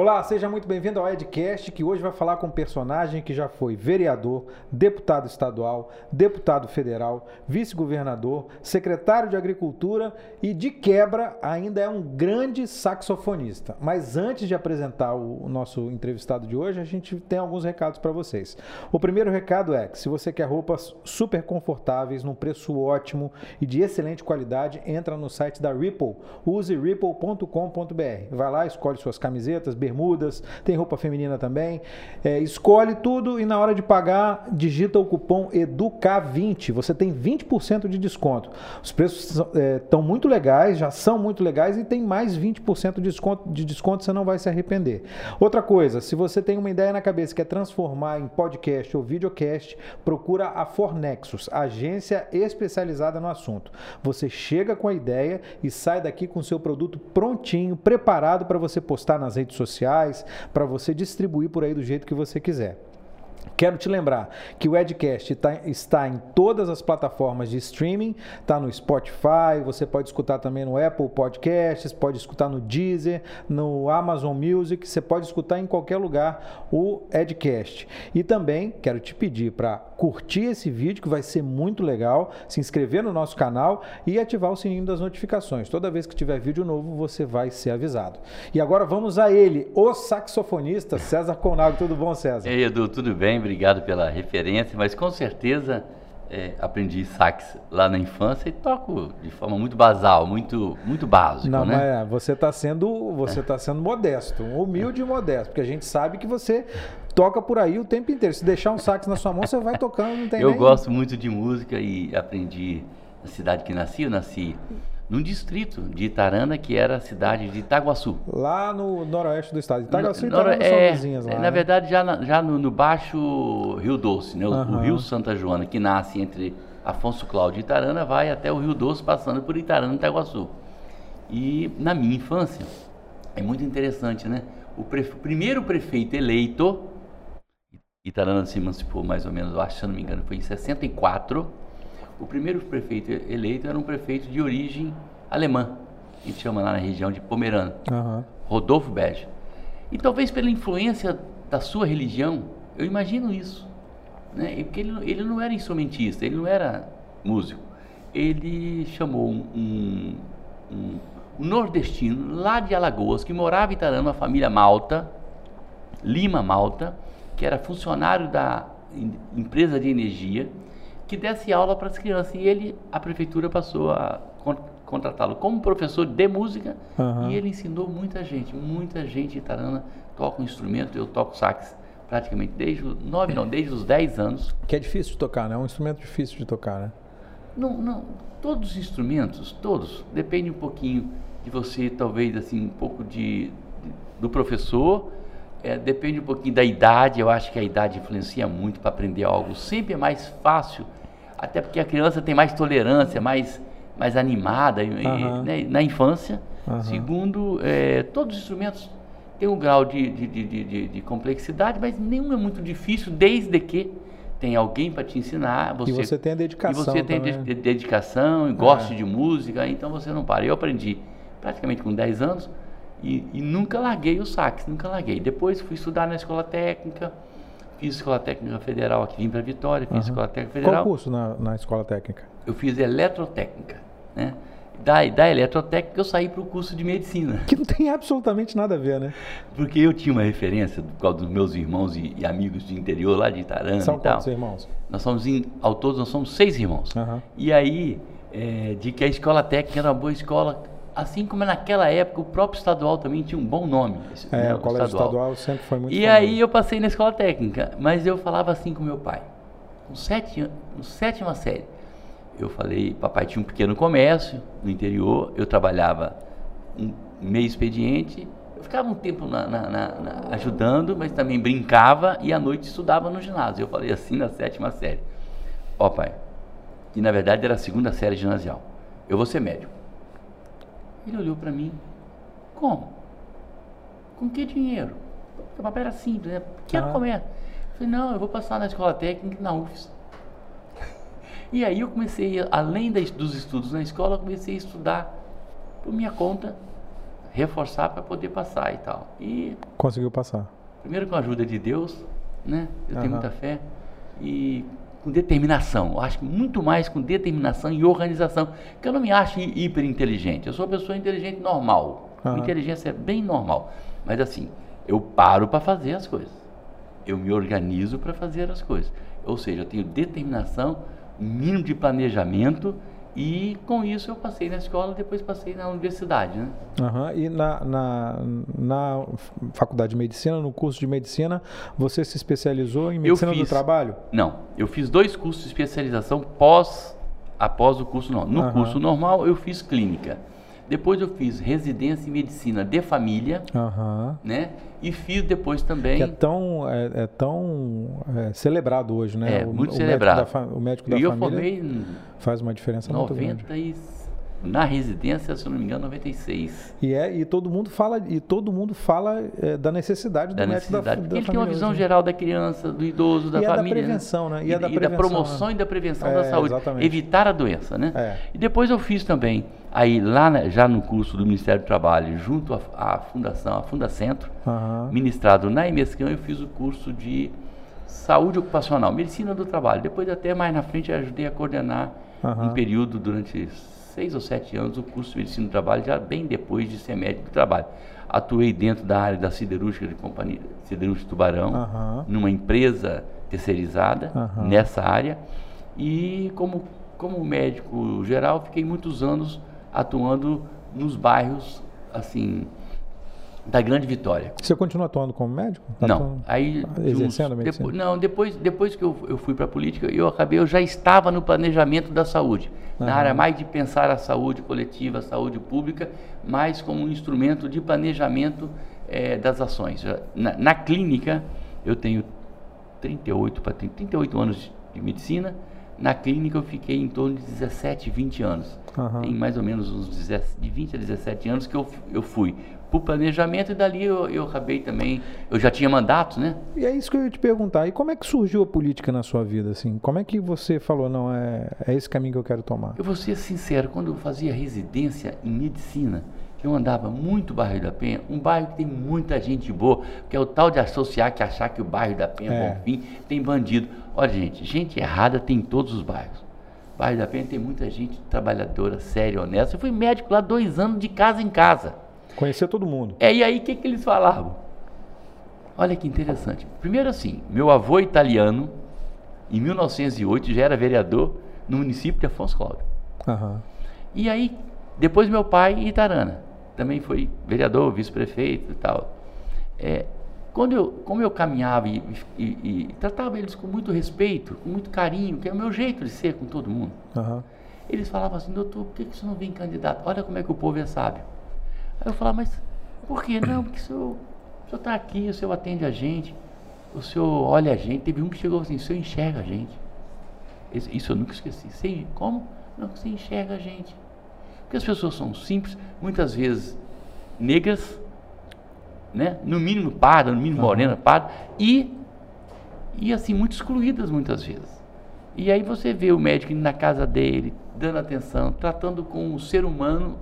Olá, seja muito bem-vindo ao Edcast, que hoje vai falar com um personagem que já foi vereador, deputado estadual, deputado federal, vice-governador, secretário de Agricultura e, de quebra, ainda é um grande saxofonista. Mas antes de apresentar o nosso entrevistado de hoje, a gente tem alguns recados para vocês. O primeiro recado é que se você quer roupas super confortáveis, num preço ótimo e de excelente qualidade, entra no site da Ripple, use ripple.com.br. Vai lá, escolhe suas camisetas, bermudas, tem roupa feminina também. É, escolhe tudo e na hora de pagar, digita o cupom EDUCA20. Você tem 20% de desconto. Os preços estão é, muito legais, já são muito legais e tem mais 20% de desconto, de desconto, você não vai se arrepender. Outra coisa, se você tem uma ideia na cabeça que é transformar em podcast ou videocast, procura a Fornexus, agência especializada no assunto. Você chega com a ideia e sai daqui com seu produto prontinho, preparado para você postar nas redes sociais sociais, para você distribuir por aí do jeito que você quiser. Quero te lembrar que o Edcast tá, está em todas as plataformas de streaming, está no Spotify, você pode escutar também no Apple Podcasts, pode escutar no Deezer, no Amazon Music, você pode escutar em qualquer lugar o Edcast. E também quero te pedir para curtir esse vídeo, que vai ser muito legal, se inscrever no nosso canal e ativar o sininho das notificações. Toda vez que tiver vídeo novo, você vai ser avisado. E agora vamos a ele, o saxofonista César Conago. Tudo bom, César? Ei, Edu, tudo bem? Obrigado pela referência, mas com certeza é, aprendi sax lá na infância e toco de forma muito basal, muito muito básica, Não, né? Mas é, você está sendo você tá sendo modesto, humilde e modesto, porque a gente sabe que você toca por aí o tempo inteiro. Se deixar um sax na sua mão, você vai tocando, não tem Eu nem... gosto muito de música e aprendi na cidade que nasci, eu nasci num distrito de Itarana, que era a cidade de Itaguaçu. Lá no noroeste do estado. Itaguaçu e Itarana é, são vizinhas lá. Na né? verdade, já, na, já no, no, baixo Rio Doce, né? O, Aham. o Rio Santa Joana, que nasce entre Afonso Cláudio e Itarana, vai até o Rio Doce, passando por Itarana e Itaguaçu. E na minha infância, é muito interessante, né? O prefe- primeiro prefeito eleito, Itarana se emancipou mais ou menos, eu acho, se não me engano, foi em 64. O primeiro prefeito eleito era um prefeito de origem alemã, que chama lá na região de Pomerana. Aham. Rodolfo Bege. E talvez pela influência da sua religião, eu imagino isso. Né? Porque ele, não- ele não era instrumentista, ele não era músico. Ele chamou um, um- um- nordestino lá de Alagoas, que morava em Itarana, uma família malta, Lima Malta, que era funcionário da em- empresa de energia, que desse aula para as crianças. E ele, a prefeitura passou a con- contratá-lo como professor de música Aham. e ele ensinou muita gente, muita gente em Itarana toca um instrumento, eu toco sax praticamente desde os nove, não, desde os 10 anos. Que é difícil de tocar, né? É um instrumento difícil de tocar, né? Não, não, todos os instrumentos, todos, depende um pouquinho de você, talvez assim, um pouco de, de- do professor, é, depende um pouquinho da idade, eu acho que a idade influencia muito para aprender algo. Sempre é mais fácil, até porque a criança tem mais tolerância, mais, mais animada e- e, né, na infância. Aham. Segundo, é, todos os instrumentos têm um grau de, de, de, de- de- de complexidade, mas nenhum é muito difícil, desde que tem alguém para te ensinar. E você tem a dedicação e você tem de- dedicação, e gosta É. de música, então você não para. Eu aprendi praticamente com 10 anos e, e nunca larguei o sax, nunca larguei. Depois fui estudar na escola técnica, fiz escola técnica federal aqui, vim para Vitória, fiz Aham. escola técnica Qual federal. curso na, na escola técnica? Eu fiz eletrotécnica, né? Da, da eletrotécnica eu saí para o curso de medicina. Que não tem absolutamente nada a ver, né? Porque eu tinha uma referência por causa dos meus irmãos e, e amigos de interior lá de Itarana São e tal. irmãos? Nós somos, em, ao todo, nós somos seis irmãos. Aham. E aí, é, de que a escola técnica era uma boa escola, assim como naquela época o próprio estadual também tinha um bom nome. É, né, o colégio estadual sempre foi muito E famoso. aí eu passei na escola técnica, mas eu falava assim com meu pai. Com sete, com sétima série. Eu falei, papai tinha um pequeno comércio no interior, eu trabalhava um meio expediente, eu ficava um tempo na- na- na- ajudando, mas também brincava e à noite estudava no ginásio. Eu falei assim na sétima série. Ó pai, que na verdade era a segunda série ginasial. Eu vou ser médico. Ele olhou para mim. Como? Com que dinheiro? Porque o papai era simples, né? Pequeno Ah. comércio. Eu falei, não, eu vou passar na escola técnica na UFES. E aí eu comecei, além das- dos estudos na escola, eu comecei a estudar por minha conta reforçar para poder passar e tal. E Conseguiu passar. primeiro com a ajuda de Deus, né? Eu tenho Aham. muita fé e com determinação. Eu acho que muito mais com determinação e organização. Porque eu não me acho hi- hiper inteligente. Eu sou uma pessoa inteligente normal. Minha inteligência é bem normal. Mas assim, eu paro para fazer as coisas. Eu me organizo para fazer as coisas. Ou seja, eu tenho determinação, mínimo de planejamento e com isso eu passei na escola, depois passei na universidade, né? Aham. E na, na, na faculdade de medicina, no curso de medicina, você se especializou em medicina do fiz. trabalho? Não, eu fiz dois cursos de especialização pós após o curso normal. No Aham. curso normal eu fiz clínica. Depois eu fiz residência em medicina de família, Aham. né? E fiz depois também Que é tão, é, é tão é, celebrado hoje, né? É, O- muito o celebrado. Médico da, o médico da e eu família formei em faz uma diferença muito grande. 90 e na residência, se eu não me engano, 96. E, é, e todo mundo fala, e todo mundo fala é, da necessidade Da do médico da, necessidade. da Porque ele tem uma família visão né? geral da criança, do idoso, da E é da família. né? prevenção, né? E E, é da e da promoção né? e da prevenção É, da saúde. exatamente. Evitar a doença, né? É. E depois eu fiz também, aí lá na- já no curso do Ministério do Trabalho, junto à, à fundação, a Fundacentro, Aham. ministrado na IMESCAM, eu fiz o curso de saúde ocupacional, medicina do trabalho. Depois até mais na frente eu ajudei a coordenar Aham. um período durante seis ou sete anos o curso de medicina do trabalho, já bem depois de ser médico do trabalho. Atuei dentro da área da siderúrgica de companhia, siderúrgica Tubarão, Aham. numa empresa terceirizada Aham. nessa área e como como médico geral fiquei muitos anos atuando nos bairros assim da Grande Vitória. Você continua atuando como médico? Tá Não, atuando- aí exercendo a uns- medicina? depois, não, depois depois que eu, eu fui para a política, eu acabei eu já estava no planejamento da saúde, na Aham. área mais de pensar a saúde coletiva, a saúde pública, mais como um instrumento de planejamento eh, das ações. Na, na clínica eu tenho 38 para 38 anos de medicina. Na clínica eu fiquei em torno de 17, 20 anos. Aham. Tem mais ou menos uns 17 de 20 a 17 anos que eu, eu fui para o planejamento e dali eu, eu acabei também. Eu já tinha mandatos, né? E é isso que eu ia te perguntar. E como é que surgiu a política na sua vida? Assim? Como é que você falou, não, é, é esse caminho que eu quero tomar? Eu vou ser sincero, quando eu fazia residência em medicina, eu andava muito bairro da Penha, um bairro que tem muita gente boa, que é o tal de associar que achar que o bairro da Penha, É. Bonfim, tem bandido. Olha, gente, gente errada tem em todos os bairros. Bairro da Penha tem muita gente trabalhadora, séria, honesta. Eu fui médico lá dois anos de casa em casa. Conhecer todo mundo. É, e aí o que, que eles falavam? Olha que interessante. Primeiro assim, meu avô italiano, em 1908, já era vereador no município de Afonso Cláudio. Aham. E aí, depois meu pai em Itarana, também foi vereador, vice-prefeito e tal. É, quando eu, como eu caminhava e, e- e tratava eles com muito respeito, com muito carinho, que é o meu jeito de ser com todo mundo, Aham. eles falavam assim, doutor, por que, que senhor não vem candidato? Olha como é que o povo é sábio. Aí eu falava, mas por que não? Porque o senhor está aqui, o senhor atende a gente, o senhor olha a gente. Teve um que chegou assim, o senhor enxerga a gente. Isso eu nunca esqueci. Você, como? Não, você enxerga a gente. Porque as pessoas são simples, muitas vezes negras, né? no mínimo parda, no mínimo morena, parda, e, e assim, muito excluídas muitas vezes. E aí você vê o médico indo na casa dele, dando atenção, tratando com o ser humano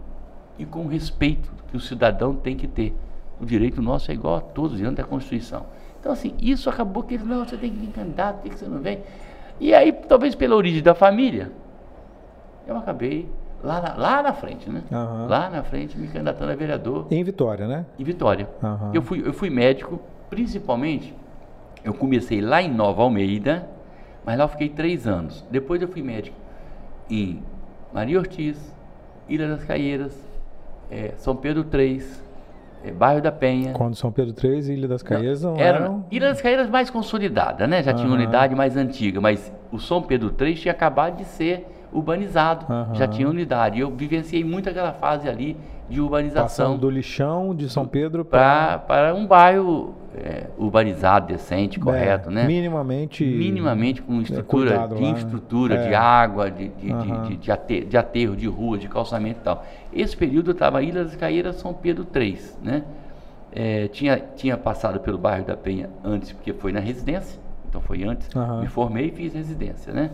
e com respeito que o cidadão tem que ter. O direito nosso é igual a todos, diante da Constituição. Então, assim, isso acabou que ele, não, você tem que vir candidato, por que você não vem? E aí, talvez pela origem da família, eu acabei lá na, lá na frente, né? Aham. Lá na frente, me candidatando a vereador Em Vitória, né? em Vitória. Aham. Eu, fui, eu fui médico, principalmente, eu comecei lá em Nova Almeida, mas lá eu fiquei três anos. Depois eu fui médico em Maria Ortiz, Ilha das Caieiras, eh, São Pedro III, eh, Bairro da Penha. Quando São Pedro III e Ilha das Caídas não Era eram... Ilha das Caieiras mais consolidada, né? Já tinha Aham. unidade mais antiga, mas o São Pedro III tinha acabado de ser urbanizado, Aham. já tinha unidade. Eu vivenciei muito aquela fase ali de urbanização Passando do lixão de São Pedro para... para um bairro é, urbanizado, decente, correto, né? Minimamente... Minimamente com estrutura, cuidado de lá, né? infraestrutura, É. de água, de, de, de- Aham. de, de ate- de aterro, de rua, de calçamento e tal. Esse período eu estava Ilha das Caeiras, São Pedro III, né? É, tinha, tinha passado pelo bairro da Penha antes, porque foi na residência, então foi antes, Aham. me formei e fiz residência, né?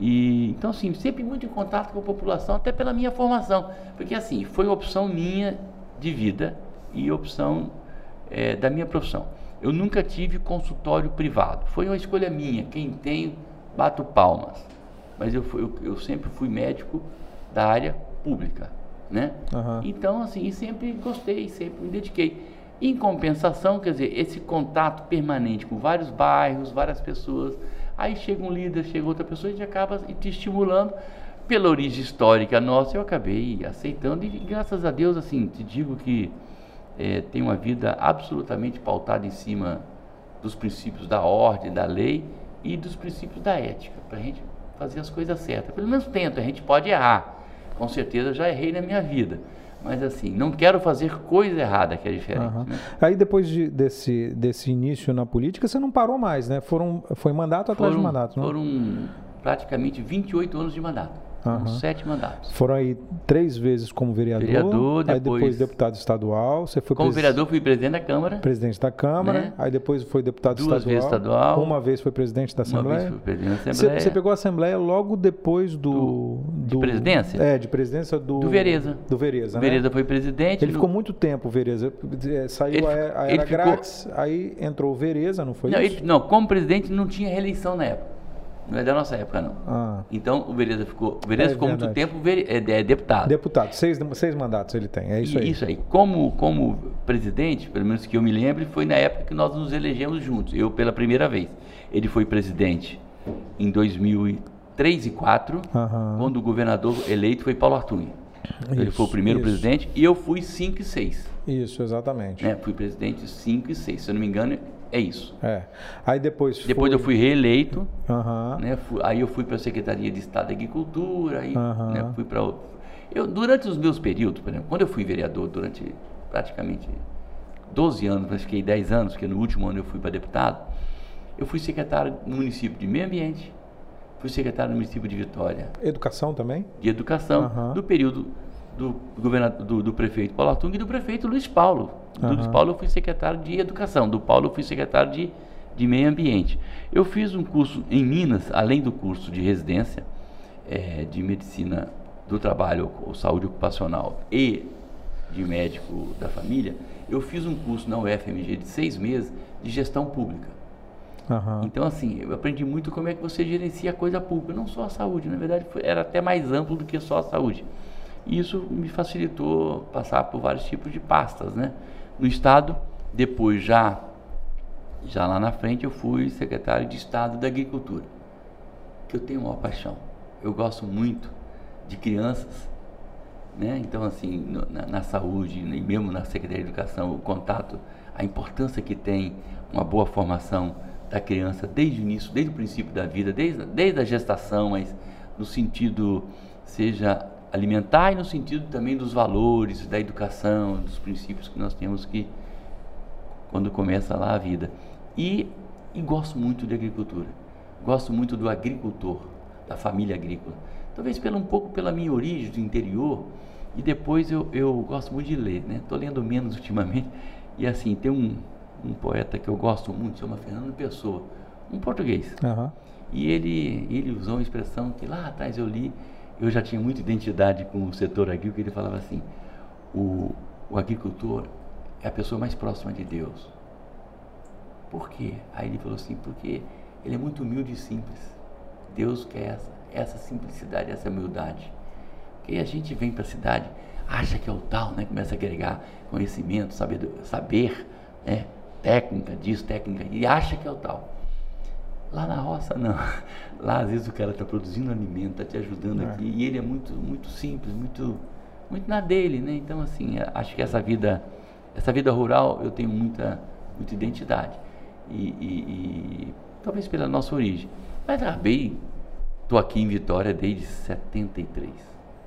E, então, assim, sempre muito em contato com a população, até pela minha formação, porque, assim, foi opção minha de vida e opção é, da minha profissão. Eu nunca tive consultório privado. Foi uma escolha minha. Quem tem, bato palmas. Mas eu, eu, eu sempre fui médico da área pública, né? Uhum. Então, assim, sempre gostei, sempre me dediquei. Em compensação, quer dizer, esse contato permanente com vários bairros, várias pessoas. Aí chega um líder, chega outra pessoa, a gente acaba te estimulando. Pela origem histórica nossa, eu acabei aceitando e graças a Deus, assim, te digo que é, tem uma vida absolutamente pautada em cima dos princípios da ordem, da lei e dos princípios da ética, para a gente fazer as coisas certas. Pelo menos tento, a gente pode errar. Com certeza já errei na minha vida. Mas assim, não quero fazer coisa errada que é diferente. Uhum. Né? Aí depois de, desse, desse início na política, você não parou mais, né? Foram, foi mandato atrás foram, de mandato, não? Foram praticamente 28 anos de mandato. Uhum. Sete mandatos. Foram aí três vezes como vereador, vereador depois, aí depois deputado estadual. Você foi como pres... vereador fui presidente da Câmara. Presidente da Câmara, né? aí depois foi deputado Duas estadual. vezes estadual. Uma vez foi presidente da Assembleia. Uma vez fui presidente da Assembleia. Você, você pegou a Assembleia logo depois do, do, de presidência? É, de presidência do... Do Vereza. Do Vereza, né? Vereza foi presidente. Ele no... ficou muito tempo, Vereza. É, saiu ele, a, a Era Grátis, ficou... aí entrou o Vereza, não foi não, isso? Ele, não, como presidente não tinha reeleição na época. Não é da nossa época, não. Ah. Então, o Vereza ficou, o Vereza é, ficou muito tempo é, é, deputado. Deputado, seis, seis mandatos ele tem, é isso e aí. Isso aí. Como, como presidente, pelo menos que eu me lembre, foi na época que nós nos elegemos juntos, eu pela primeira vez. Ele foi presidente em 2003 e 2004, uhum. quando o governador eleito foi Paulo Artur. Isso, ele foi o primeiro isso. presidente e eu fui 5 e 6. Isso, exatamente. Né? Fui presidente 5 e 6. Se eu não me engano, é isso. É. Aí depois Depois foi... eu fui reeleito. Uhum. Né? Fui, aí eu fui para a Secretaria de Estado da Agricultura. Aí uhum. né? fui para eu Durante os meus períodos, por exemplo, quando eu fui vereador durante praticamente 12 anos, mas fiquei 10 anos, porque no último ano eu fui para deputado, eu fui secretário no município de Meio Ambiente, fui secretário no município de Vitória. Educação também? De Educação, uhum. do período do, governador, do, do prefeito Paulo Artung e do prefeito Luiz Paulo. Do uhum. Paulo eu fui secretário de Educação, do Paulo eu fui secretário de, de Meio Ambiente. Eu fiz um curso em Minas, além do curso de residência é, de Medicina do Trabalho ou Saúde Ocupacional e de médico da família, eu fiz um curso na UFMG de seis meses de gestão pública. Uhum. Então, assim, eu aprendi muito como é que você gerencia a coisa pública, não só a saúde, na verdade foi, era até mais amplo do que só a saúde. E isso me facilitou passar por vários tipos de pastas, né? No Estado, depois já, já lá na frente, eu fui secretário de Estado da Agricultura, que eu tenho uma paixão. Eu gosto muito de crianças, né? Então, assim, no, na, na, saúde e mesmo na Secretaria de Educação, o contato, a importância que tem uma boa formação da criança desde o início, desde o princípio da vida, desde, desde a gestação, mas no sentido seja alimentar e no sentido também dos valores, da educação, dos princípios que nós temos que quando começa lá a vida. E, e gosto muito de agricultura. Gosto muito do agricultor, da família agrícola. Talvez pelo, um pouco pela minha origem do interior. E depois eu, eu gosto muito de ler, né? Estou lendo menos ultimamente. E assim, tem um, um poeta que eu gosto muito, chama Fernando Pessoa, um português. Uhum. E ele, ele usou uma expressão que lá atrás eu li, eu já tinha muita identidade com o setor agrícola, ele falava assim, o, o agricultor é a pessoa mais próxima de Deus. Por quê? Aí ele falou assim, porque ele é muito humilde e simples. Deus quer essa, essa simplicidade, essa humildade. Porque a gente vem para a cidade, acha que é o tal, né? começa a agregar conhecimento, saber, saber né? técnica disso, técnica, e acha que é o tal. Lá na roça, não. Lá, às vezes, o cara está produzindo alimento, está te ajudando é. aqui, e ele é muito, muito simples, muito, muito na dele, né? Então, assim, é, acho que essa vida, essa vida rural, eu tenho muita, muita identidade. E, e, e talvez pela nossa origem. Mas acabei, estou aqui em Vitória desde 73.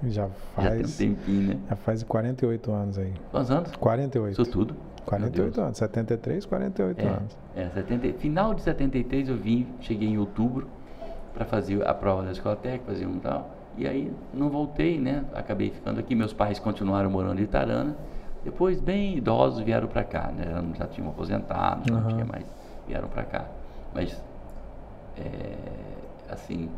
Já faz. Já tem um tempinho, né? Já faz 48 anos aí. Quantos anos? 48. Isso tudo? 48 anos, 73, 48 é, anos. É, 70, final de 73 eu vim, cheguei em outubro para fazer a prova da escola técnica, fazer um tal. E aí não voltei, né? Acabei ficando aqui. Meus pais continuaram morando em Itarana. Depois, bem idosos, vieram para cá, né? Já tinham aposentado, uhum. não tinha mais. Vieram para cá. Mas, é, assim,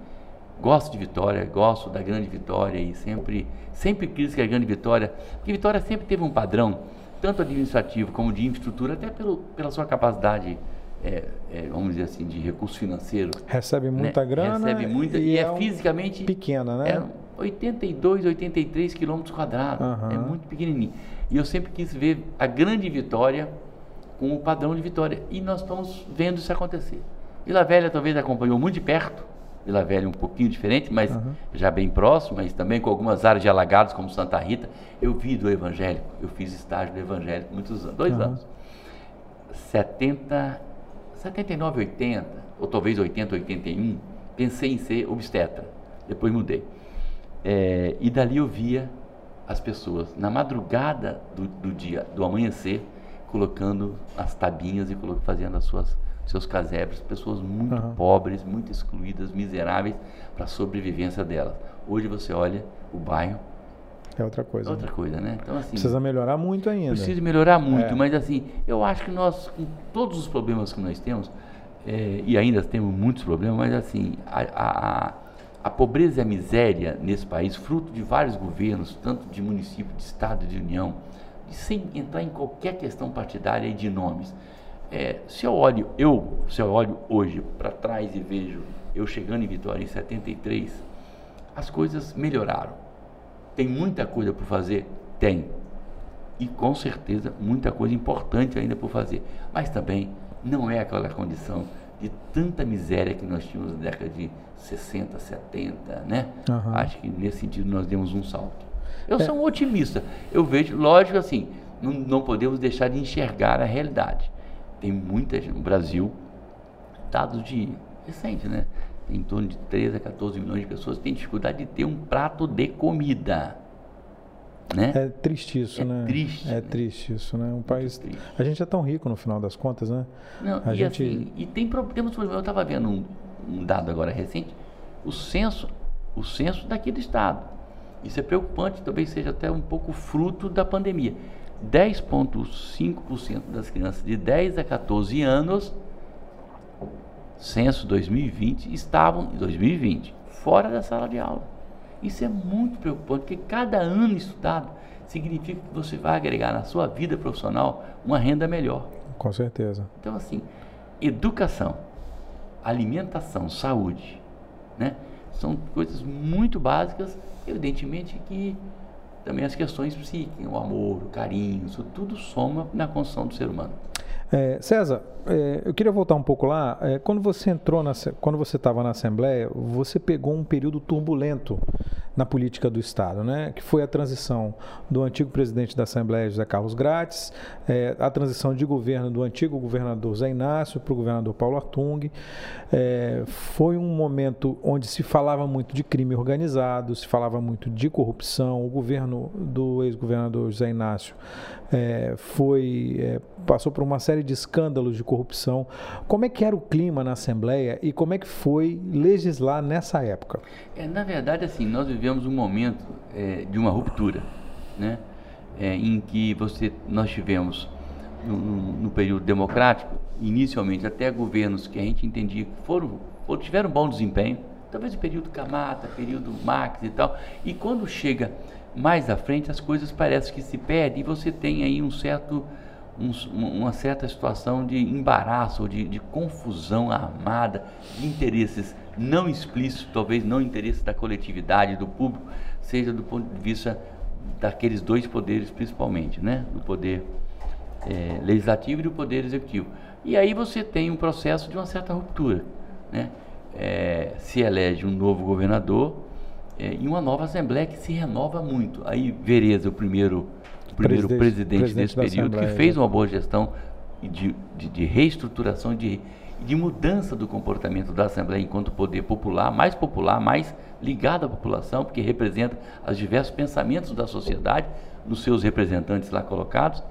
gosto de Vitória, gosto da grande Vitória e sempre, sempre quis que a grande Vitória, porque Vitória sempre teve um padrão, tanto administrativo como de infraestrutura, até pelo, pela sua capacidade, é, é, vamos dizer assim, de recurso financeiro. Recebe né? muita né? grana. Recebe muita e, e é, é fisicamente. Pequena, né? É 82, 83 quilômetros quadrados. Uhum. É muito pequenininho. E eu sempre quis ver a grande Vitória com o padrão de Vitória. E nós estamos vendo isso acontecer. Vila Velha talvez acompanhou muito de perto, Vila Velha um pouquinho diferente, mas uhum. já bem próximo, mas também com algumas áreas de alagados, como Santa Rita. Eu vi do evangélico, eu fiz estágio do evangélico muitos anos, dois uhum. anos. 70, 79, 80, ou talvez 80, 81, pensei em ser obstetra. Depois mudei. É, e dali eu via as pessoas, na madrugada do, do dia, do amanhecer, colocando as tabinhas e fazendo as suas seus casebres, pessoas muito uhum. pobres, muito excluídas, miseráveis para a sobrevivência delas. Hoje você olha o bairro. É outra coisa. É outra né? coisa, né? Então, assim, precisa melhorar muito ainda. Precisa melhorar muito, é. mas assim, eu acho que nós, com todos os problemas que nós temos, é, e ainda temos muitos problemas, mas assim, a, a, a pobreza e a miséria nesse país, fruto de vários governos, tanto de município, de estado, de união, sem entrar em qualquer questão partidária e de nomes. É, se eu olho, eu, se eu olho hoje para trás e vejo eu chegando em Vitória em 73, as coisas melhoraram. Tem muita coisa por fazer? Tem. E com certeza muita coisa importante ainda por fazer. Mas também não é aquela condição de tanta miséria que nós tínhamos na década de 60, 70, né? Uhum. Acho que nesse sentido nós demos um salto. Eu é. sou um otimista. Eu vejo, lógico assim, não, não podemos deixar de enxergar a realidade. Tem muita gente no Brasil, dados de recente, né? Tem em torno de 13 a 14 milhões de pessoas que têm dificuldade de ter um prato de comida. Né? É triste isso, é né? Triste, é né? triste isso, né? Um país. A gente é tão rico no final das contas, né? Não, a e gente... assim, e tem temos problema. Eu estava vendo um, um, dado agora recente, o censo, o censo daqui do estado. Isso é preocupante, talvez seja até um pouco fruto da pandemia. 10,5% das crianças de 10 a 14 anos, censo 2020, estavam em 2020 fora da sala de aula. Isso é muito preocupante, porque cada ano estudado significa que você vai agregar na sua vida profissional uma renda melhor. Com certeza. Então, assim, educação, alimentação, saúde, né? São coisas muito básicas, evidentemente que também as questões psíquicas, o amor, o carinho, isso tudo soma na construção do ser humano. É, César, é, eu queria voltar um pouco lá. É, quando você entrou, na, quando você estava na Assembleia, você pegou um período turbulento na política do Estado, né? que foi a transição do antigo presidente da Assembleia, José Carlos Grátis, é, a transição de governo do antigo governador Zé Inácio para o governador Paulo Artung. É, foi um momento onde se falava muito de crime organizado, se falava muito de corrupção. O governo do ex-governador José Inácio é, foi passou por uma série de escândalos de corrupção. Como é que era o clima na Assembleia e como é que foi legislar nessa época? É, na verdade, assim, nós vivemos um momento é, de uma ruptura, né? É, em que você, nós tivemos no, no, período democrático, inicialmente até governos que a gente entendia que foram, ou tiveram bom desempenho, talvez o período Camata, período Max e tal, e quando chega mais à frente as coisas parecem que se perdem e você tem aí um certo um, uma certa situação de embaraço, de, de confusão armada, de interesses não explícitos, talvez não interesses da coletividade, do público, seja do ponto de vista daqueles dois poderes principalmente, né? do poder é, legislativo e do poder executivo. E aí você tem um processo de uma certa ruptura. Né? É, se elege um novo governador é, e uma nova Assembleia que se renova muito. Aí Vereza, o primeiro o primeiro presidente, presidente desse período, que fez uma boa gestão de, de, de reestruturação, de, de mudança do comportamento da Assembleia enquanto poder popular, mais popular, mais ligado à população, porque representa os diversos pensamentos da sociedade, nos seus representantes lá colocados,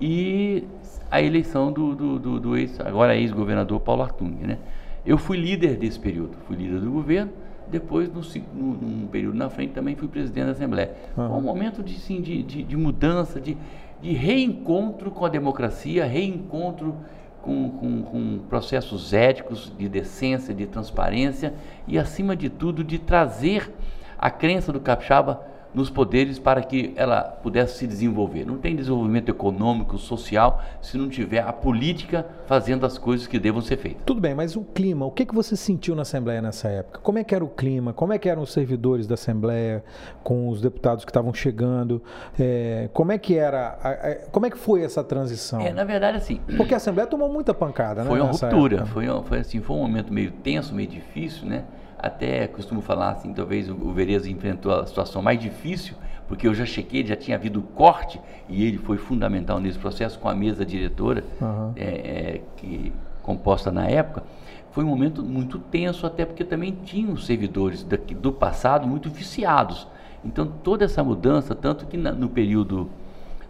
e a eleição do, do, do, do ex, agora ex-governador Paulo Artung. Né? Eu fui líder desse período, fui líder do governo, depois, no, no, num período na frente, também fui presidente da Assembleia. Uhum. Foi um momento de, sim, de, de, de mudança, de, de reencontro com a democracia, reencontro com, com, com processos éticos de decência, de transparência e, acima de tudo, de trazer a crença do capixaba nos poderes para que ela pudesse se desenvolver. Não tem desenvolvimento econômico, social, se não tiver a política fazendo as coisas que devam ser feitas. Tudo bem, mas o clima, o que, que você sentiu na Assembleia nessa época? Como é que era o clima? Como é que eram os servidores da Assembleia com os deputados que estavam chegando? É, como é que era, a, a, como é que foi essa transição? É, na verdade, assim... Porque a Assembleia tomou muita pancada, né? Foi uma ruptura, foi, foi, assim, foi um momento meio tenso, meio difícil, né? Até costumo falar assim, talvez o, o Vereza enfrentou a situação mais difícil, porque eu já chequei, já tinha havido corte e ele foi fundamental nesse processo com a mesa diretora uhum. é, é, que composta na época. Foi um momento muito tenso, até porque também tinham servidores daqui, do passado muito viciados. Então toda essa mudança, tanto que na, no período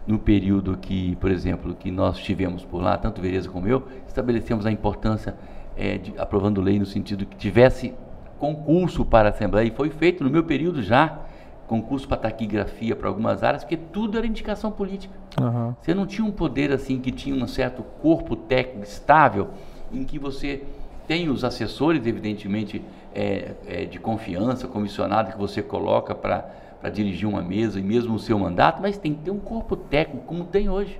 no período que, por exemplo, que nós tivemos por lá, tanto Vereza como eu, estabelecemos a importância é, de aprovando lei no sentido que tivesse concurso para a Assembleia, e foi feito no meu período já, concurso para taquigrafia para algumas áreas, porque tudo era indicação política. Uhum. Você não tinha um poder assim que tinha um certo corpo técnico estável, em que você tem os assessores, evidentemente, é, é, de confiança, comissionado que você coloca para dirigir uma mesa e mesmo o seu mandato, mas tem que ter um corpo técnico, como tem hoje.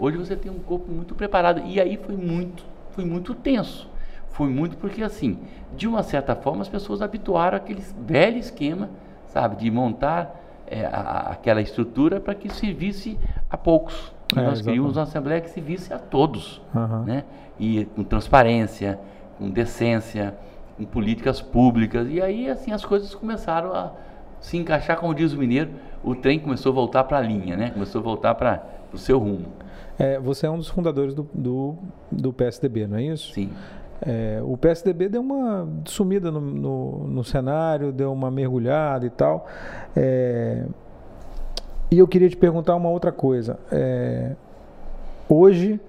Hoje você tem um corpo muito preparado. E aí foi muito, foi muito tenso. Foi muito porque, assim, de uma certa forma, as pessoas habituaram aquele velho esquema, sabe, de montar é, a, aquela estrutura para que servisse a poucos. É, nós queríamos uma Assembleia que servisse a todos, uhum. né? E com transparência, com decência, com políticas públicas. E aí, assim, as coisas começaram a se encaixar, como diz o mineiro, o trem começou a voltar para a linha, né? Começou a voltar para o seu rumo. É, você é um dos fundadores do, do, do PSDB, não é isso? Sim. É, o PSDB deu uma sumida no, no, no, cenário, deu uma mergulhada e tal. É, e eu queria te perguntar uma outra coisa. É, hoje,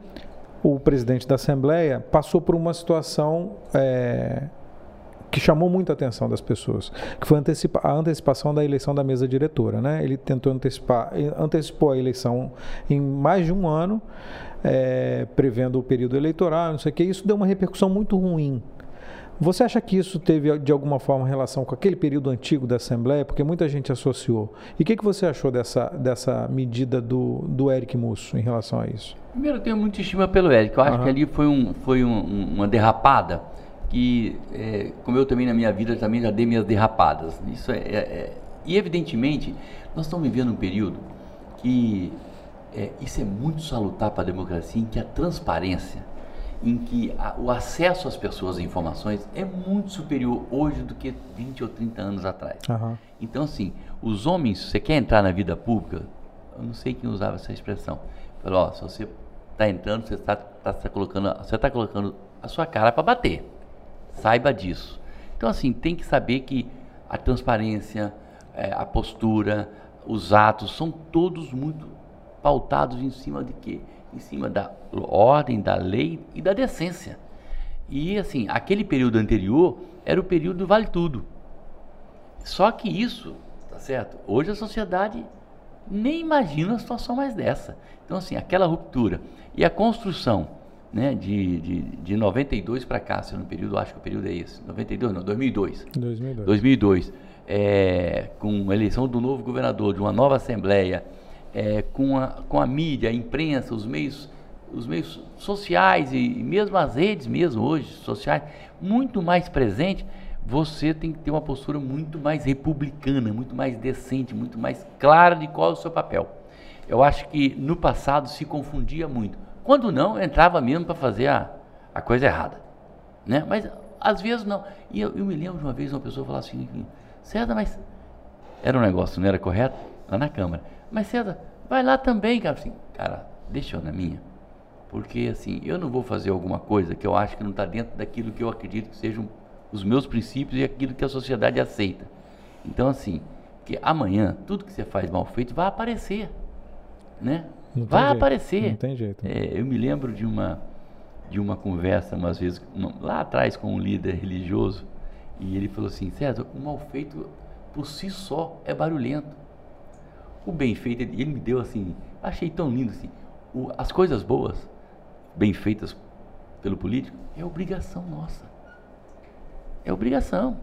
o presidente da Assembleia passou por uma situação é, que chamou muita atenção das pessoas, que foi antecipa a antecipação da eleição da mesa diretora. Né? Ele tentou antecipar, antecipou a eleição em mais de um ano é, prevendo o período eleitoral, não sei o que, isso deu uma repercussão muito ruim. Você acha que isso teve de alguma forma relação com aquele período antigo da Assembleia? Porque muita gente associou. E o que, que você achou dessa, dessa medida do, do Eric Musso em relação a isso? Primeiro, eu tenho muita estima pelo Eric. Eu acho uhum. que ali foi, um, foi um, uma derrapada que, é, como eu também na minha vida também já dei minhas derrapadas. Isso é, é, é e evidentemente nós estamos vivendo um período que é, isso é muito salutar para a democracia, em que a transparência, em que a, o acesso às pessoas a informações é muito superior hoje do que 20 ou 30 anos atrás. Uhum. Então, assim, os homens, você quer entrar na vida pública, eu não sei quem usava essa expressão, falou, ó, se você está entrando, você está tá, tá colocando, você tá colocando a sua cara para bater. Saiba disso. Então, assim, tem que saber que a transparência, é, a postura, os atos são todos muito pautados em cima de quê? Em cima da ordem, da lei e da decência. E assim, aquele período anterior era o período do vale tudo. Só que isso, tá certo? Hoje a sociedade nem imagina uma situação mais dessa. Então assim, aquela ruptura e a construção, né, de, de, de 92 para cá, se no período, acho que o período é esse, 92 não, 2002. 2002. 2002. É, com a eleição do novo governador, de uma nova assembleia, é, com, a, com a mídia, a imprensa, os meios, os meios sociais e mesmo as redes mesmo hoje, sociais, muito mais presente, você tem que ter uma postura muito mais republicana, muito mais decente, muito mais clara de qual é o seu papel. Eu acho que no passado se confundia muito. Quando não, entrava mesmo para fazer a, a coisa errada. Né? Mas às vezes não. E eu, eu me lembro de uma vez uma pessoa falar assim, César, mas era um negócio, não era correto? Lá na Câmara. Mas César, vai lá também, cara. Assim, cara, deixa eu na minha. Porque assim, eu não vou fazer alguma coisa que eu acho que não está dentro daquilo que eu acredito que sejam os meus princípios e aquilo que a sociedade aceita. Então, assim, que amanhã tudo que você faz mal feito vai aparecer. Né? vai jeito, aparecer. Não tem jeito. É, eu me lembro de uma, de uma conversa, umas vezes, uma, lá atrás, com um líder religioso, e ele falou assim: César, o mal feito por si só é barulhento o bem feito, ele, me deu assim, achei tão lindo assim, o, as coisas boas, bem feitas pelo político, é obrigação nossa. É obrigação.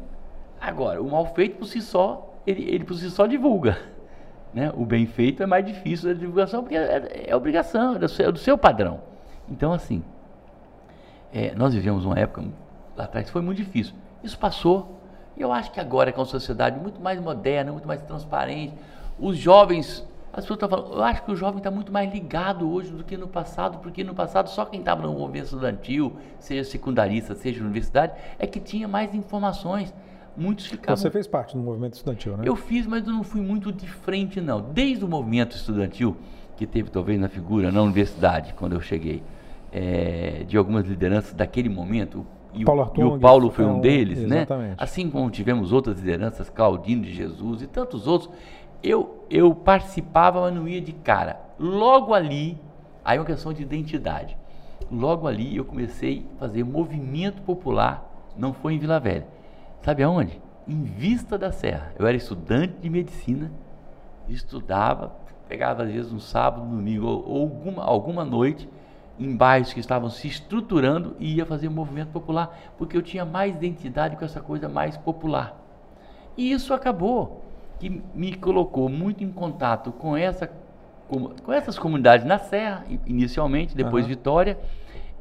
Agora, o mal feito por si só, ele, ele por si só divulga. Né? O bem feito é mais difícil da divulgação porque é, é obrigação, é do, seu, é do, seu, padrão. Então, assim, é, nós vivemos uma época lá atrás foi muito difícil. Isso passou. E eu acho que agora, com a sociedade muito mais moderna, muito mais transparente, os jovens as pessoas estão falando, eu acho que o jovem está muito mais ligado hoje do que no passado, porque no passado só quem estava no movimento estudantil, seja secundarista, seja universidade, é que tinha mais informações. Muitos ficavam. Você fez parte do movimento estudantil, né? Eu fiz, mas eu não fui muito de frente, não. Desde o movimento estudantil, que teve talvez na figura na universidade, quando eu cheguei, é, de algumas lideranças daquele momento, e, Paulo o, e o Paulo foi um deles, né? exatamente. né? Assim como tivemos outras lideranças, Claudino de Jesus e tantos outros, eu, eu participava, mas não ia de cara. Logo ali, aí é uma questão de identidade. Logo ali eu comecei a fazer movimento popular, não foi em Vila Velha. Sabe aonde? Em Vista da Serra. Eu era estudante de medicina, estudava, pegava às vezes um sábado, um domingo ou, alguma, alguma noite em bairros que estavam se estruturando e ia fazer movimento popular, porque eu tinha mais identidade com essa coisa mais popular. E isso acabou que me colocou muito em contato com, essa, com, com essas comunidades na Serra, inicialmente, depois uhum. Vitória.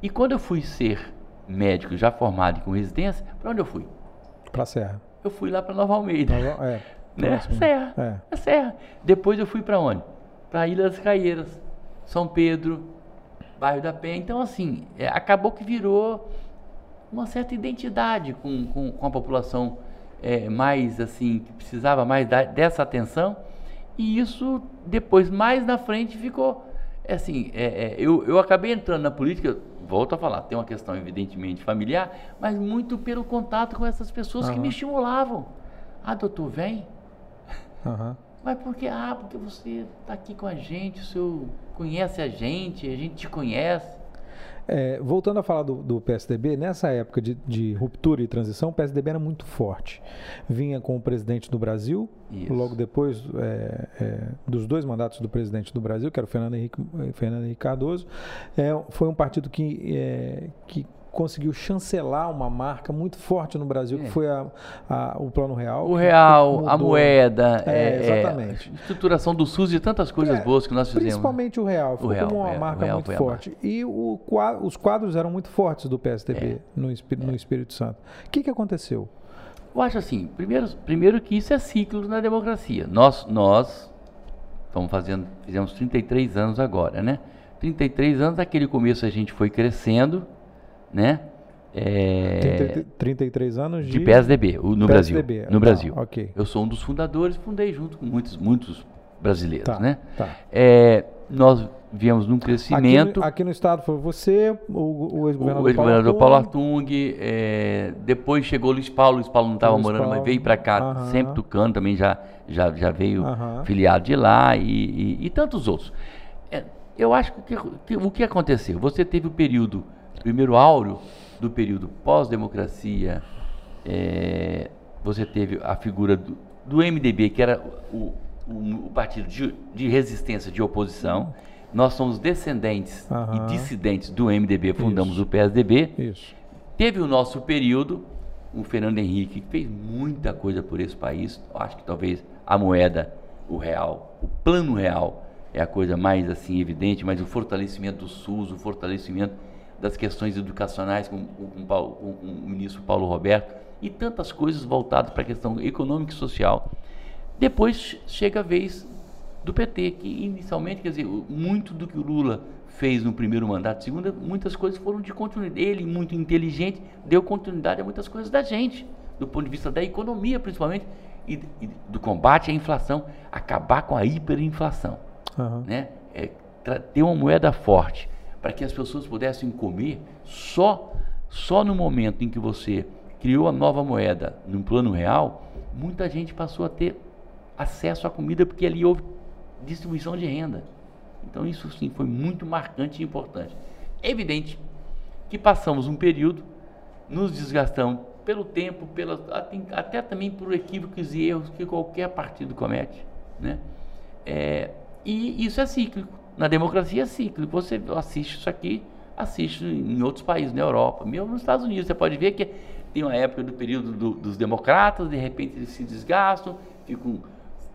E quando eu fui ser médico, já formado e com residência, para onde eu fui? Para a Serra. Eu fui lá para Nova Almeida. Nova, é, né? Serra. É. A Serra. Depois eu fui para onde? Para Ilha das Caieiras, São Pedro, bairro da Penha. Então, assim, é, acabou que virou uma certa identidade com, com, com a população é, mais assim, que precisava mais da, dessa atenção. E isso depois, mais na frente, ficou é assim. É, é, eu, eu acabei entrando na política, volto a falar, tem uma questão evidentemente familiar, mas muito pelo contato com essas pessoas uhum. que me estimulavam. Ah, doutor, vem. Uhum. Mas porque, ah, porque você está aqui com a gente, o senhor conhece a gente, a gente te conhece. É, voltando a falar do, do, PSDB, nessa época de, de, ruptura e transição, o PSDB era muito forte. Vinha com o presidente do Brasil, Isso. logo depois é, é, dos dois mandatos do presidente do Brasil, que era o Fernando Henrique, Fernando Henrique Cardoso. É, foi um partido que, é, que conseguiu chancelar uma marca muito forte no Brasil, é. que foi a, a, o Plano Real. O Real, a moeda, é, é, exatamente. a estruturação do SUS e tantas coisas é, boas que nós fizemos. Principalmente o Real, foi como uma é, marca muito forte. E o, os quadros eram muito fortes do PSDB no, no Espírito Santo. O que, que aconteceu? Eu acho assim, primeiro, primeiro que isso é ciclo na democracia. Nós, nós estamos fazendo, fizemos 33 anos agora, né? 33 anos, naquele começo a gente foi crescendo, né? É, 33 anos de, de PSDB no PSDB. Brasil. No ah, Brasil. Okay. Eu sou um dos fundadores, fundei junto com muitos, muitos brasileiros, tá, né? Tá. É, nós viemos num crescimento. Aqui no, aqui no estado foi você, o, o ex-governador, o ex-governador Paulo Artung, é, depois chegou o Luiz Paulo, Luiz Paulo não estava morando, Paulo. mas veio para cá, sempre tocando, também já, já, já veio filiado de lá e, e, e tantos outros. É, eu acho que, que, o que aconteceu? Você teve o período primeiro áureo do período pós-democracia, é, você teve a figura do, do MDB, que era o, o, o partido de, de, resistência, de oposição. Nós somos descendentes uhum. e dissidentes do MDB, fundamos Isso. o PSDB. Isso. Teve o nosso período, o Fernando Henrique, que fez muita coisa por esse país. Acho que talvez a moeda, o real, o plano real é a coisa mais assim evidente, mas o fortalecimento do SUS, o fortalecimento das questões educacionais com, com, com, com o ministro Paulo Roberto e tantas coisas voltadas para a questão econômica e social. Depois chega a vez do PT, que inicialmente, quer dizer, muito do que o Lula fez no primeiro mandato, segunda, muitas coisas foram de continuidade. Ele, muito inteligente, deu continuidade a muitas coisas da gente, do ponto de vista da economia, principalmente, e, e do combate à inflação, acabar com a hiperinflação, uhum. né? É, ter uma moeda forte, para que as pessoas pudessem comer só só no momento em que você criou a nova moeda no plano real, muita gente passou a ter acesso à comida porque ali houve distribuição de renda. Então isso sim foi muito marcante e importante. É evidente que passamos um período, nos desgastamos pelo tempo, pela, até também por equívocos e erros que qualquer partido comete. Né? É, e isso é cíclico. Na democracia é cíclico. Você assiste isso aqui, assiste em outros países, na Europa, mesmo nos Estados Unidos. Você pode ver que tem uma época do período do, dos democratas, de repente eles se desgastam, ficam,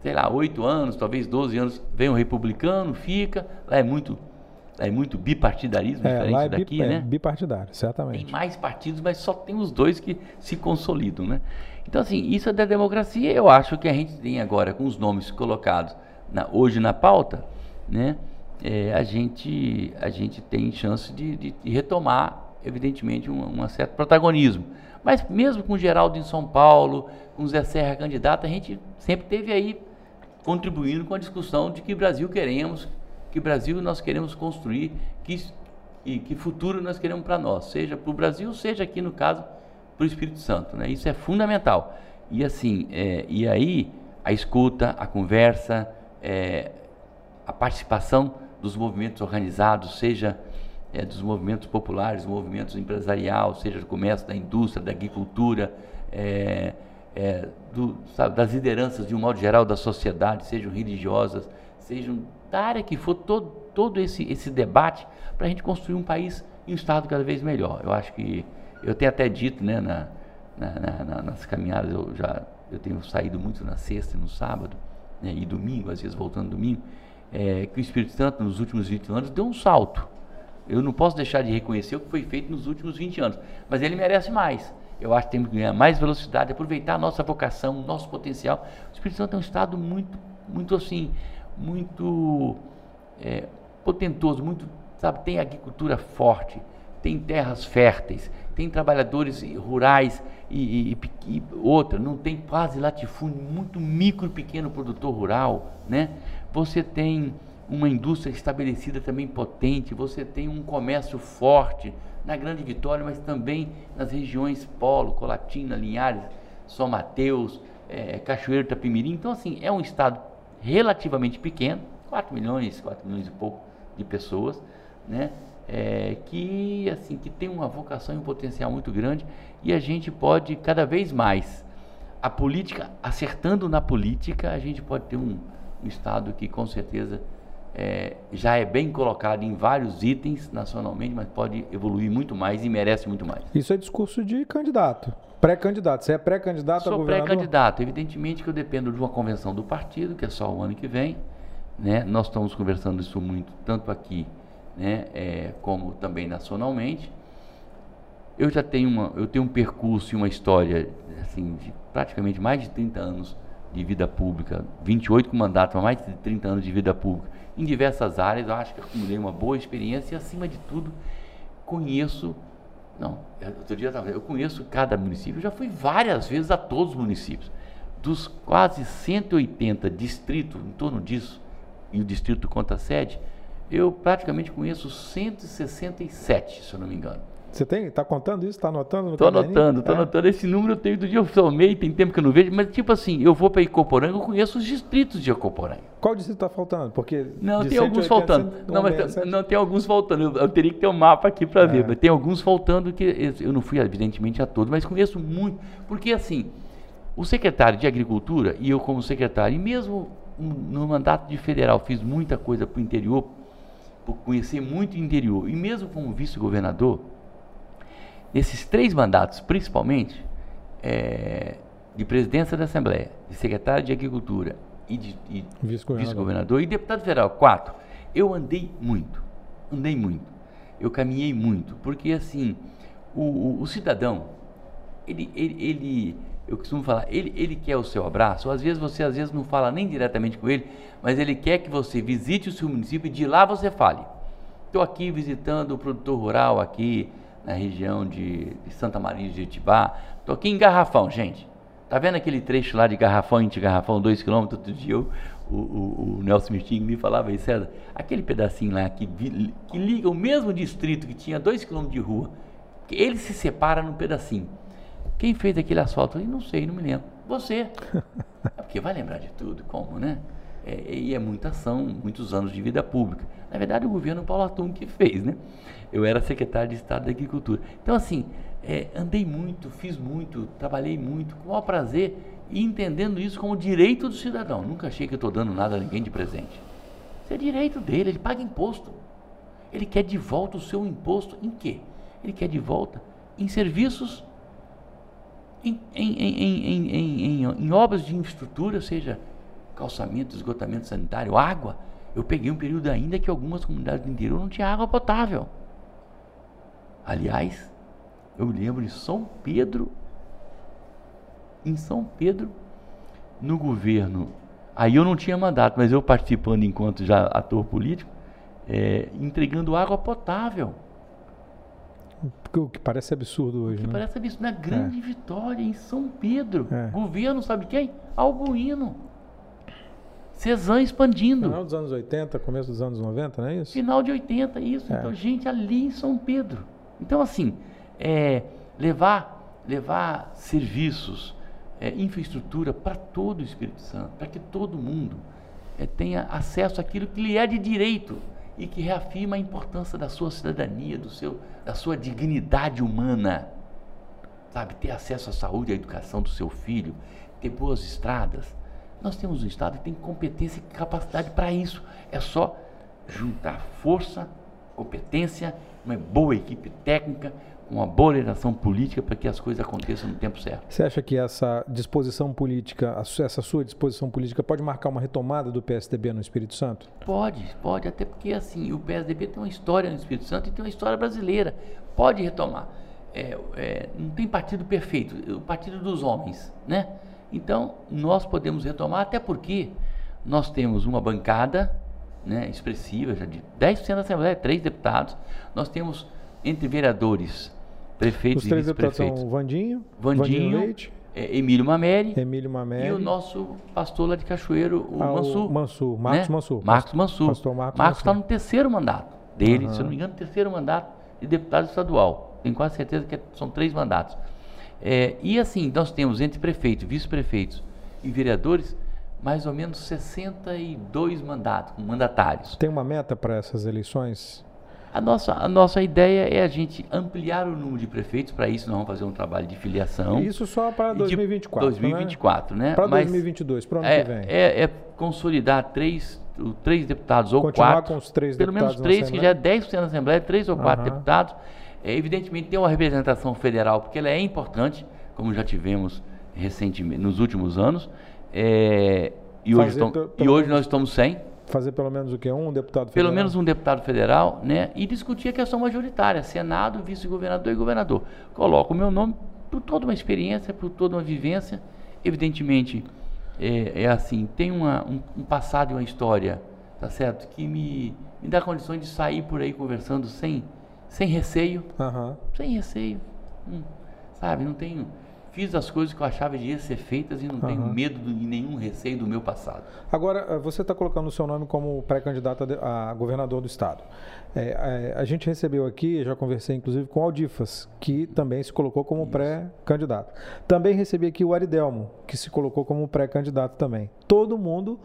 sei lá, oito anos, talvez 12 anos, vem um republicano, fica. Lá é muito, lá é muito bipartidarismo, É, diferente lá é, daqui, é né? bipartidário, certamente. Tem mais partidos, mas só tem os dois que se consolidam, né? Então, assim, isso é da democracia. Eu acho que a gente tem agora, com os nomes colocados na- hoje na pauta, né? É, a, gente, a gente tem chance de, de- retomar, evidentemente, um, um certo protagonismo. Mas mesmo com o Geraldo em São Paulo, com o Zé Serra candidato, a gente sempre teve aí contribuindo com a discussão de que Brasil queremos, que Brasil nós queremos construir, que, e que futuro nós queremos para nós, seja para o Brasil, seja aqui no caso para o Espírito Santo, né? Isso é fundamental. E assim, é, e aí a escuta, a conversa, é, a participação dos movimentos organizados, seja é, dos movimentos populares, movimentos empresarial, seja do comércio, da indústria, da agricultura, é, é, do, sabe, das lideranças de um modo geral da sociedade, sejam religiosas, sejam da área que for, todo, todo esse, esse debate para a gente construir um país e um Estado cada vez melhor. Eu acho que, eu tenho até dito né, na, na, na- na- nas caminhadas, eu já eu tenho saído muito na sexta e no sábado, né, e domingo, às vezes voltando domingo, é, que o Espírito Santo nos últimos 20 anos deu um salto. Eu não posso deixar de reconhecer o que foi feito nos últimos 20 anos, mas ele merece mais. Eu acho que temos que ganhar mais velocidade, aproveitar a nossa vocação, o nosso potencial. O Espírito Santo é um estado muito, muito assim, muito é, potentoso, muito, sabe, tem agricultura forte, tem terras férteis, tem trabalhadores rurais e, e- e outra, não tem quase latifúndio, muito micro pequeno produtor rural, né? Você tem uma indústria estabelecida também potente, você tem um comércio forte na Grande Vitória, mas também nas regiões Polo, Colatina, Linhares, São Mateus, eh, Cachoeiro, Itapimirim. Então, assim, é um estado relativamente pequeno, 4 milhões, 4 milhões e pouco de pessoas, né? É, que assim que tem uma vocação e um potencial muito grande e a gente pode cada vez mais a política acertando na política a gente pode ter um, um estado que com certeza é, já é bem colocado em vários itens nacionalmente mas pode evoluir muito mais e merece muito mais Isso é discurso de candidato. Pré-candidato. Você é pré-candidato a Sou governador? pré-candidato. Evidentemente que eu dependo de uma convenção do partido, que é só o ano que vem. Né? Nós estamos conversando isso muito, tanto aqui né, é, como também nacionalmente. Eu já tenho, uma, eu tenho um percurso e uma história assim, de praticamente mais de 30 anos de vida pública, 28 com mandato, mais de 30 anos de vida pública, em diversas áreas. Eu acho que acumulei uma boa experiência e, acima de tudo, conheço. Não, outro dia eu. Eu conheço cada município, eu já fui várias vezes a todos os municípios. Dos quase 180 distritos, em torno disso, e o distrito conta sede, eu praticamente conheço 167, se eu não me engano. Você tem? Tá contando isso? Tá anotando? caderninho? anotando, estou É. anotando. Esse número eu tenho do dia eu somei, tem tempo que eu não vejo, mas tipo assim, eu vou para Icoporanga, eu conheço os distritos de Icoporanga. Qual distrito tá faltando? Porque Não, tem alguns 180, faltando. 167, Não, mas não tem alguns faltando. Eu, eu teria que ter um mapa aqui para ver, É. mas tem alguns faltando que eu- eu não fui evidentemente a todos, mas conheço muito, porque assim, o secretário de Agricultura e eu como secretário, e mesmo no mandato de federal fiz muita coisa para o interior, por conhecer muito o interior, e mesmo como vice-governador, nesses três mandatos, principalmente, é, de presidência da Assembleia, de secretário de Agricultura e de e Vice-governador. vice-governador e deputado federal, quatro, eu andei muito, andei muito, eu caminhei muito, porque assim, o, o- o cidadão, ele, ele, ele- eu costumo falar, ele, ele quer o seu abraço, às vezes você às vezes não fala nem diretamente com ele, mas ele quer que você visite o seu município e de lá você fale. Estou aqui visitando o produtor rural aqui na região de, Santa Maria de Itibá. Estou aqui em Garrafão, gente. Tá vendo aquele trecho lá de Garrafão em Garrafão, dois quilômetros? Outro dia eu- o, o, o Nelson Mirting me falava aí, César, aquele pedacinho lá que, que liga o mesmo distrito que tinha dois quilômetros de rua, que ele se separa num pedacinho. Quem fez aquele asfalto ali? Não sei, não me lembro. Você. É porque vai lembrar de tudo, como, né? É, e é muita ação, muitos anos de vida pública. Na verdade, o governo Paulo Atum que fez, né? Eu era secretário de Estado da Agricultura. Então, assim, é, andei muito, fiz muito, trabalhei muito, com o maior prazer, e entendendo isso como direito do cidadão. Nunca achei que eu estou dando nada a ninguém de presente. Isso é direito dele, ele paga imposto. Ele quer de volta o seu imposto em quê? Ele quer de volta em serviços, em, em, em, em obras de infraestrutura, seja calçamento, esgotamento sanitário, água. Eu peguei um período ainda que algumas comunidades do interior não tinham água potável. Aliás, eu lembro de São Pedro, em São Pedro, no governo. Aí eu não tinha mandato, mas eu participando enquanto já ator político, é, entregando água potável. O que parece absurdo hoje. O que né? parece absurdo. Na grande é. vitória, em São Pedro. É. Governo, sabe quem? Albuíno. Cezan expandindo. Final dos anos 80, começo dos anos 90, não é isso? Final de 80, isso. É. Então, gente, ali em São Pedro. Então, assim, é, levar, levar serviços, é, infraestrutura para todo o Espírito Santo, para que todo mundo é, tenha acesso àquilo que lhe é de direito e que reafirma a importância da sua cidadania, do seu, da sua dignidade humana. Sabe, ter acesso à saúde, à educação do seu filho, ter boas estradas, nós temos um Estado que tem competência e capacidade para isso. É só juntar força, competência, uma boa equipe técnica, uma boa orientação política para que as coisas aconteçam no tempo certo. Você acha que essa disposição política, essa sua disposição política, pode marcar uma retomada do PSDB no Espírito Santo? Pode, pode, até porque assim o PSDB tem uma história no Espírito Santo e tem uma história brasileira. Pode retomar. É, é, não tem partido perfeito, o partido dos homens, né? Então, nós podemos retomar, até porque nós temos uma bancada né, expressiva, já de 10% da Assembleia, três deputados. Nós temos, entre vereadores, prefeitos Os três e vice-prefeitos. São Vandinho, Vandinho, Vandinho Leite, é, Emílio Mameri, Emílio Mameri e o nosso pastor lá de Cachoeiro, o ah, Mansur. Mansur, Marcos né? Mansur. Marcos Mansur. Pastor Marcos Marcos está no terceiro mandato dele, uhum. se eu não me engano, terceiro mandato de deputado estadual. Tenho quase certeza que são três mandatos. É, e assim, nós temos entre prefeitos, vice-prefeitos e vereadores mais ou menos 62 mandatos, mandatários. Tem uma meta para essas eleições? A nossa, a nossa ideia é a gente ampliar o número de prefeitos, para isso nós vamos fazer um trabalho de filiação. Isso só para 2024. 2024, né? né? Para 2022, para o ano é, que vem. É, é consolidar três, três deputados ou Continuar quatro. com os três pelo deputados. Pelo menos três, que já é 10% da Assembleia, três ou quatro uhum. deputados é, evidentemente tem uma representação federal, porque ela é importante, como já tivemos recentemente, nos últimos anos, é, e, hoje, estão, e hoje nós estamos sem. Fazer pelo menos o que? Um deputado federal? Pelo menos um deputado federal, né? E discutir a questão majoritária, Senado, vice-governador e governador. Coloco o meu nome por toda uma experiência, por toda uma vivência. Evidentemente, é, é assim, tem uma, um, um, passado e uma história, tá certo? Que me, me dá condições de sair por aí conversando sem sem receio. Uhum. Sem receio. Hum, sabe, não tenho. Fiz as coisas que eu achava de ia ser feitas e não uhum. tenho medo e nenhum receio do meu passado. Agora, eh, você está colocando o seu nome como pré-candidato a, governador do estado. É, é, a gente recebeu aqui, já conversei inclusive com o Aldifas, que também se colocou como pré-candidato. Também recebi aqui o Aridelmo, que se colocou como pré-candidato também. Todo mundo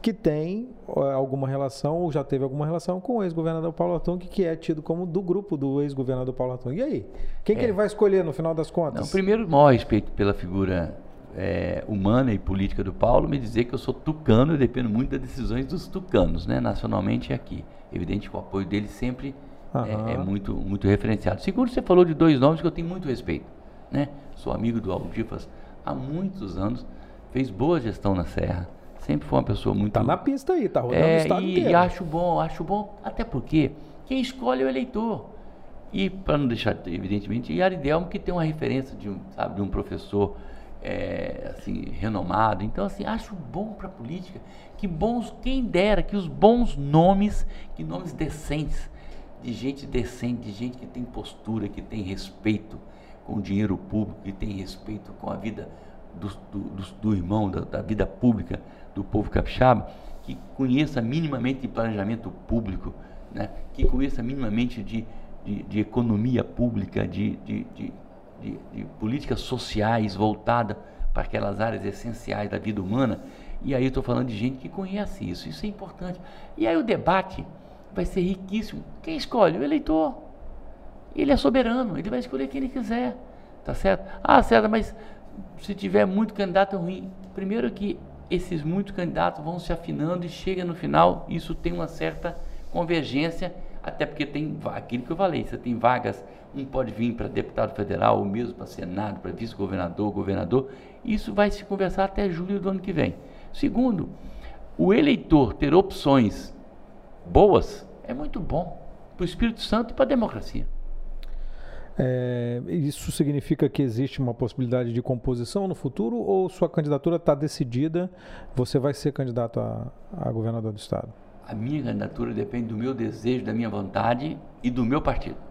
que tem alguma relação ou já teve alguma relação com o ex-governador Paulo Artung, que é tido como do grupo do ex-governador Paulo Artung. E aí? Quem é. que ele vai escolher no final das contas? Não, primeiro, o maior respeito pela figura é, humana e política do Paulo, me dizer que eu sou tucano e dependo muito das decisões dos tucanos, né, nacionalmente e aqui. Evidente que o apoio dele sempre é, é, muito, muito referenciado. Segundo, você falou de dois nomes que eu tenho muito respeito. Né? Sou amigo do Aldifas há muitos anos, fez boa gestão na Serra Sempre foi uma pessoa muito. Tá na pista aí, tá rodando é, o estado e, inteiro. E acho bom, acho bom, até porque quem escolhe é o eleitor. E para não deixar, evidentemente, e Aridelmo que tem uma referência de um, sabe, de um professor é, assim, renomado. Então, assim, acho bom para a política que bons, quem dera, que os bons nomes, que nomes decentes, de gente decente, de gente que tem postura, que tem respeito com o dinheiro público, que tem respeito com a vida do, do, do irmão, da, da vida pública, do povo capixaba, que conheça minimamente de planejamento público, né? que conheça minimamente de, de, de economia pública, de, de, de, de políticas sociais voltadas para aquelas áreas essenciais da vida humana. E aí eu estou falando de gente que conhece isso, isso é importante. E aí o debate vai ser riquíssimo. Quem escolhe? O eleitor. Ele é soberano, ele vai escolher quem ele quiser. Tá certo? Ah, certo, mas se tiver muito candidato ruim. Primeiro que esses muitos candidatos vão se afinando e chega no final, isso tem uma certa convergência. Até porque tem aquilo que eu falei, você tem vagas, um pode vir para deputado federal, ou mesmo para senado, para vice-governador, governador. Isso vai se conversar até julho do ano que vem. Segundo, o eleitor ter opções boas é muito bom para o Espírito Santo e para a democracia. É, isso significa que existe uma possibilidade de composição no futuro ou sua candidatura está decidida? Você vai ser candidato a, a governador do estado? A minha candidatura depende do meu desejo, da minha vontade e do meu partido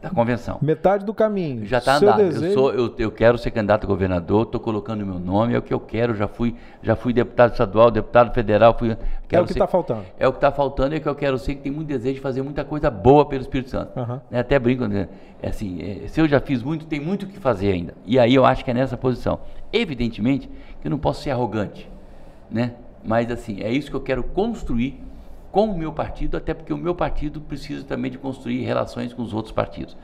da convenção. Metade do caminho. Já está andando. Desejo... Eu, sou, eu, eu, quero ser candidato a governador, estou colocando meu nome, é o que eu quero. Já fui, já fui deputado estadual, deputado federal. Fui, é o que está faltando. É o que está faltando, é o que eu quero ser, que tem muito desejo de fazer muita coisa boa pelo Espírito Santo. Uhum. É, até brinco, né? é assim, é, se eu já fiz muito, tem muito o que fazer ainda. E aí eu acho que é nessa posição. Evidentemente que eu não posso ser arrogante, né? Mas assim, é isso que eu quero construir com o meu partido, até porque o meu partido precisa também de construir relações com os outros partidos.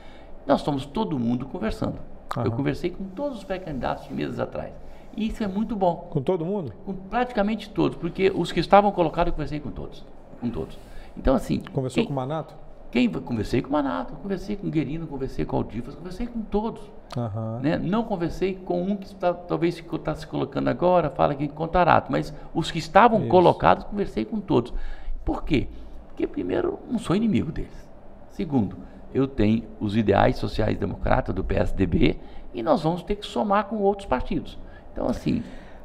Nós estamos todo mundo conversando. Uhum. Eu conversei com todos os pré-candidatos meses atrás. E isso é muito bom. Com todo mundo? Com praticamente todos, porque os que estavam colocados eu conversei com todos. Com todos. Então, assim. Conversou quem, com o Manato? Quem, conversei com o Manato, conversei com o Guerino, conversei com o Aldifas, conversei com todos. Uhum. Né? Não conversei com um que está, talvez está se colocando agora, fala aqui com Contarato, mas os que estavam isso. colocados, conversei com todos. Por quê? Porque, primeiro, não sou inimigo deles. Segundo, eu tenho os ideais sociais-democratas do PSDB e nós vamos ter que somar com outros partidos. Então, assim,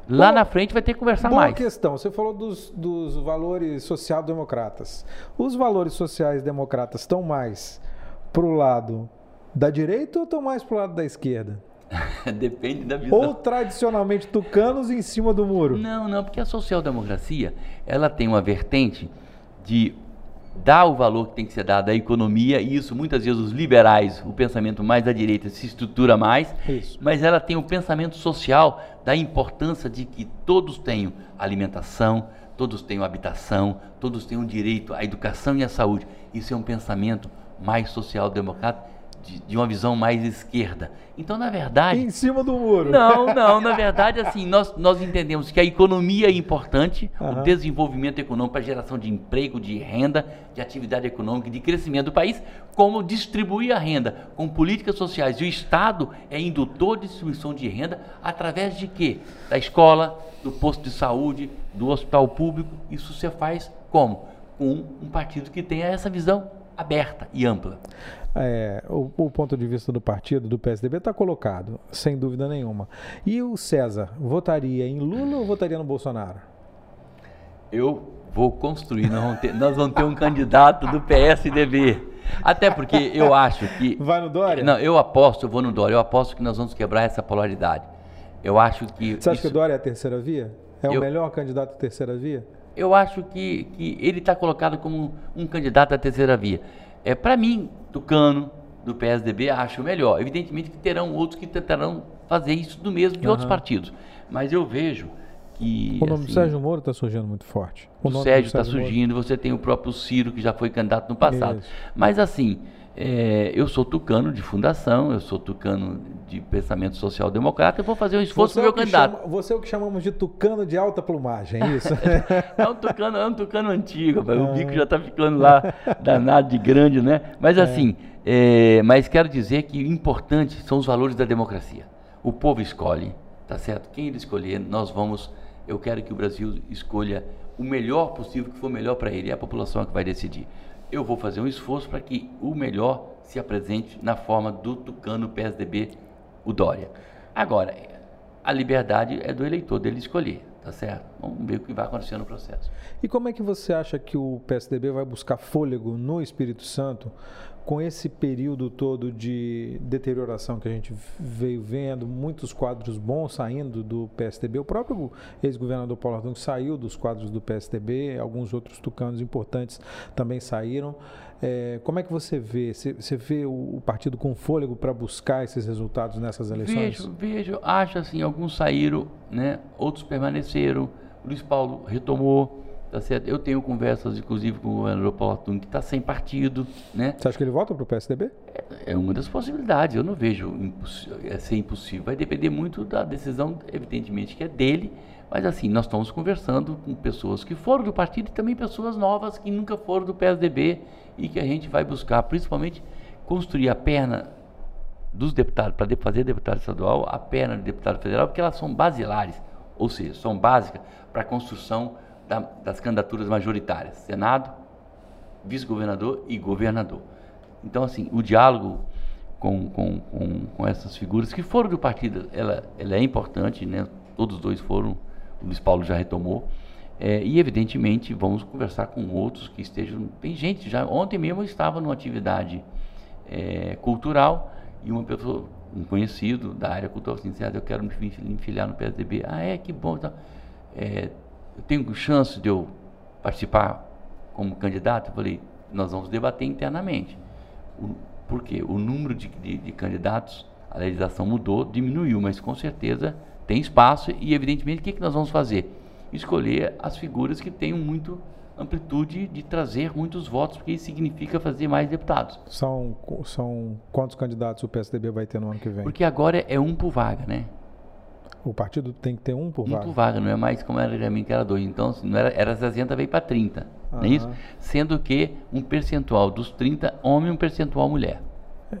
lá Bom, na frente vai ter que conversar boa mais. Boa questão. Você falou dos, dos valores social-democratas. Os valores sociais-democratas estão mais para o lado da direita ou estão mais para o lado da esquerda? Depende da visão. Ou tradicionalmente tucanos em cima do muro? Não, não, porque a social-democracia ela tem uma vertente de dá o valor que tem que ser dado à economia, e isso muitas vezes os liberais, o pensamento mais da direita, se estrutura mais, isso. mas ela tem o pensamento social da importância de que todos tenham alimentação, todos tenham habitação, todos tenham direito à educação e à saúde. Isso é um pensamento mais social-democrata de, de, uma visão mais esquerda. Então, na verdade. Em cima do muro. Não, não. Na verdade, assim, nós, nós entendemos que a economia é importante, uhum. o desenvolvimento econômico, a geração de emprego, de renda, de atividade econômica, de crescimento do país, como distribuir a renda com políticas sociais. E o Estado é indutor de distribuição de renda através de quê? Da escola, do posto de saúde, do hospital público. Isso você faz como? Com um partido que tenha essa visão aberta e ampla é, o, o, ponto de vista do partido, do PSDB, está colocado, sem dúvida nenhuma. E o César votaria em Lula ou votaria no Bolsonaro? Eu vou construir, nós vamos ter, nós vamos ter um candidato do PSDB. Até porque eu acho que. Vai no Dória? Não, eu aposto, eu vou no Dória, eu aposto que nós vamos quebrar essa polaridade. Eu acho que. Você acha isso... que o Dória é a terceira via? É eu... o melhor candidato à terceira via? Eu acho que, que ele está colocado como um candidato à terceira via. É, Para mim, Tucano, do PSDB, acho melhor. Evidentemente que terão outros que tentarão fazer isso do mesmo de uhum. outros partidos. Mas eu vejo que. O nome assim, do Sérgio Moro está surgindo muito forte. O, o Sérgio está surgindo, você tem o próprio Ciro, que já foi candidato no passado. Isso. Mas assim, é, eu sou tucano de fundação, eu sou tucano de pensamento social-democrata, eu vou fazer um esforço para é meu candidato. Chama, você é o que chamamos de tucano de alta plumagem, é isso? é, um tucano, é um tucano antigo, rapaz. o bico já está ficando lá danado de grande, né? Mas é. assim, é, mas quero dizer que o importante são os valores da democracia. O povo escolhe, tá certo? Quem ele escolher, nós vamos. Eu quero que o Brasil escolha o melhor possível, que for melhor para ele, é a população que vai decidir eu vou fazer um esforço para que o melhor se apresente na forma do Tucano PSDB, o Dória. Agora, a liberdade é do eleitor dele escolher, tá certo? Vamos ver o que vai acontecer no processo. E como é que você acha que o PSDB vai buscar fôlego no Espírito Santo com esse período todo de deterioração que a gente veio vendo, muitos quadros bons saindo do PSDB, o próprio ex-governador Paulo Artung saiu dos quadros do PSDB, alguns outros tucanos importantes também saíram. É, como é que você vê? Você, você vê o, o, partido com fôlego para buscar esses resultados nessas eleições? Vejo, vejo. Acho assim, alguns saíram, né? outros permaneceram. Luiz Paulo retomou Tá certo? Eu tenho conversas, inclusive, com o governador Paulo Atum, que está sem partido. Né? Você acha que ele volta para o PSDB? É, é, uma das possibilidades. Eu não vejo é ser impossível. Vai depender muito da decisão, evidentemente, que é dele, Mas assim, nós estamos conversando com pessoas que foram do partido e também pessoas novas que nunca foram do PSDB e que a gente vai buscar, principalmente, construir a perna dos deputados, para fazer deputado estadual, a perna de deputado federal, porque elas são basilares, ou seja, são básicas para a construção da, das candidaturas majoritárias, Senado, vice-governador e governador. Então, assim, o diálogo com, com, com, com, essas figuras que foram do partido, ela, ela é importante, né? todos dois foram, o Luiz Paulo já retomou, é, e evidentemente vamos conversar com outros que estejam. Tem gente, já ontem mesmo eu estava numa atividade é, cultural e uma pessoa, um conhecido da área cultural, assim, disse, ah, eu quero me filiar no PSDB. Ah, é, que bom. Então, é, eu tenho chance de eu participar como candidato? Eu falei, nós vamos debater internamente. O, por quê? O número de, de, de candidatos, a legislação mudou, diminuiu, mas com certeza tem espaço e, evidentemente, o que, que nós vamos fazer? Escolher as figuras que tenham muito amplitude de trazer muitos votos, porque isso significa fazer mais deputados. São, são quantos candidatos o PSDB vai ter no ano que vem? Porque agora é um por vaga, né? O partido tem que ter um por um vaga? Um por vaga, não é mais como era mim que era dois. Então, não era, era 60, veio para 30. Uhum. Não é isso? Sendo que um percentual dos 30, homem um percentual mulher.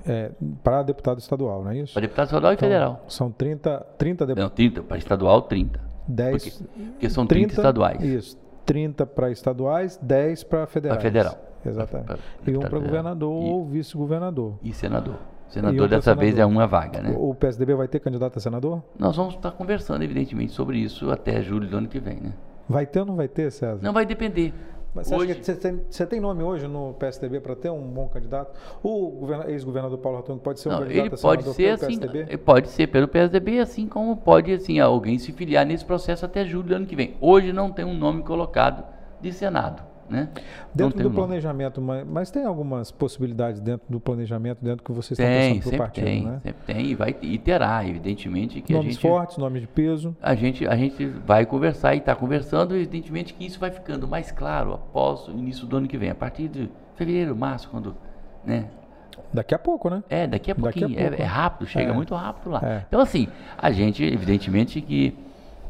É, para deputado estadual, não é isso? Para deputado estadual então, e federal. São 30, 30 deputados. Não, 30, para estadual, 30. 10. Porque, porque são 30, 30 estaduais. Isso. 30 para estaduais, 10 para federais. Para federal. Exatamente. Pra, pra, e um para governador e, ou vice-governador. E senador. Senador dessa senador. vez é uma vaga, né? O PSDB vai ter candidato a senador? Nós vamos estar conversando, evidentemente, sobre isso até julho do ano que vem, né? Vai ter ou não vai ter, César? Não vai depender. Mas você, hoje... você, tem, você tem nome hoje no PSDB para ter um bom candidato? O ex-governador Paulo Ratung pode ser um não, candidato ele pode ser pelo assim, PSDB? Pode ser pelo PSDB, assim como pode assim, alguém se filiar nesse processo até julho do ano que vem. Hoje não tem um nome colocado de Senado. Né? Dentro do planejamento, mas, mas, tem algumas possibilidades dentro do planejamento, dentro que vocês tem, estão pensando para o partido, tem, né? Sempre tem, e, vai, e terá, evidentemente. Que nomes a gente, fortes, nomes de peso. A gente, a gente vai conversar e está conversando, evidentemente que isso vai ficando mais claro após o início do ano que vem, a partir de fevereiro, março, quando. Né, Daqui a pouco, né? É, daqui a pouquinho. Daqui a pouco. é, é, rápido, chega é. muito rápido lá. É. Então, assim, a gente, evidentemente, que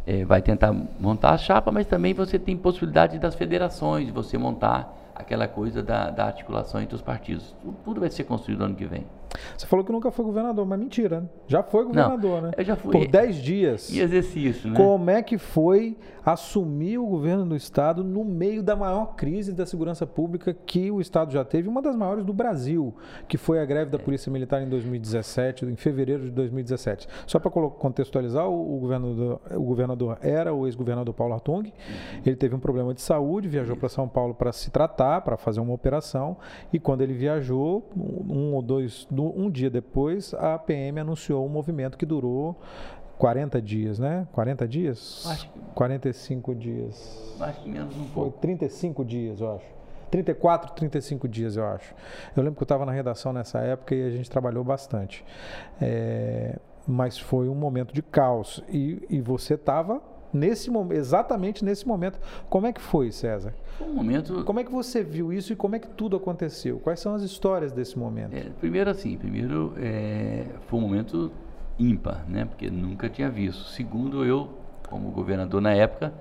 é, vai tentar montar a chapa, mas também você tem possibilidade das federações, de você montar aquela coisa da, da articulação entre os partidos. Tudo, vai ser construído ano que vem. Você falou que nunca foi governador, mas mentira. Né? Já foi governador, Não, né? Eu já fui. Por 10 dias. E exercício, né? Como é que foi assumir o governo do Estado no meio da maior crise da segurança pública que o Estado já teve, uma das maiores do Brasil, que foi a greve da é. Polícia Militar em 2017, em fevereiro de 2017. Só para contextualizar, o, governador, o governador era o ex-governador Paulo Artung. Uhum. Ele teve um problema de saúde, viajou para São Paulo para se tratar, para fazer uma operação, e quando ele viajou, um ou dois um dia depois, a PM anunciou um movimento que durou 40 dias, né? 40 dias? Acho que... 45 dias. Acho que menos um pouco. Foi 35 dias, eu acho. 34, 35 dias, eu acho. Eu lembro que eu estava na redação nessa época e a gente trabalhou bastante. É, mas foi um momento de caos. E, e você estava nesse momento, exatamente nesse momento. Como é que foi, César? Um momento. Como é que você viu isso e como é que tudo aconteceu? Quais são as histórias desse momento? É, primeiro, assim, primeiro é, foi um momento ímpar, né? Porque nunca tinha visto. Segundo, eu, como governador na época,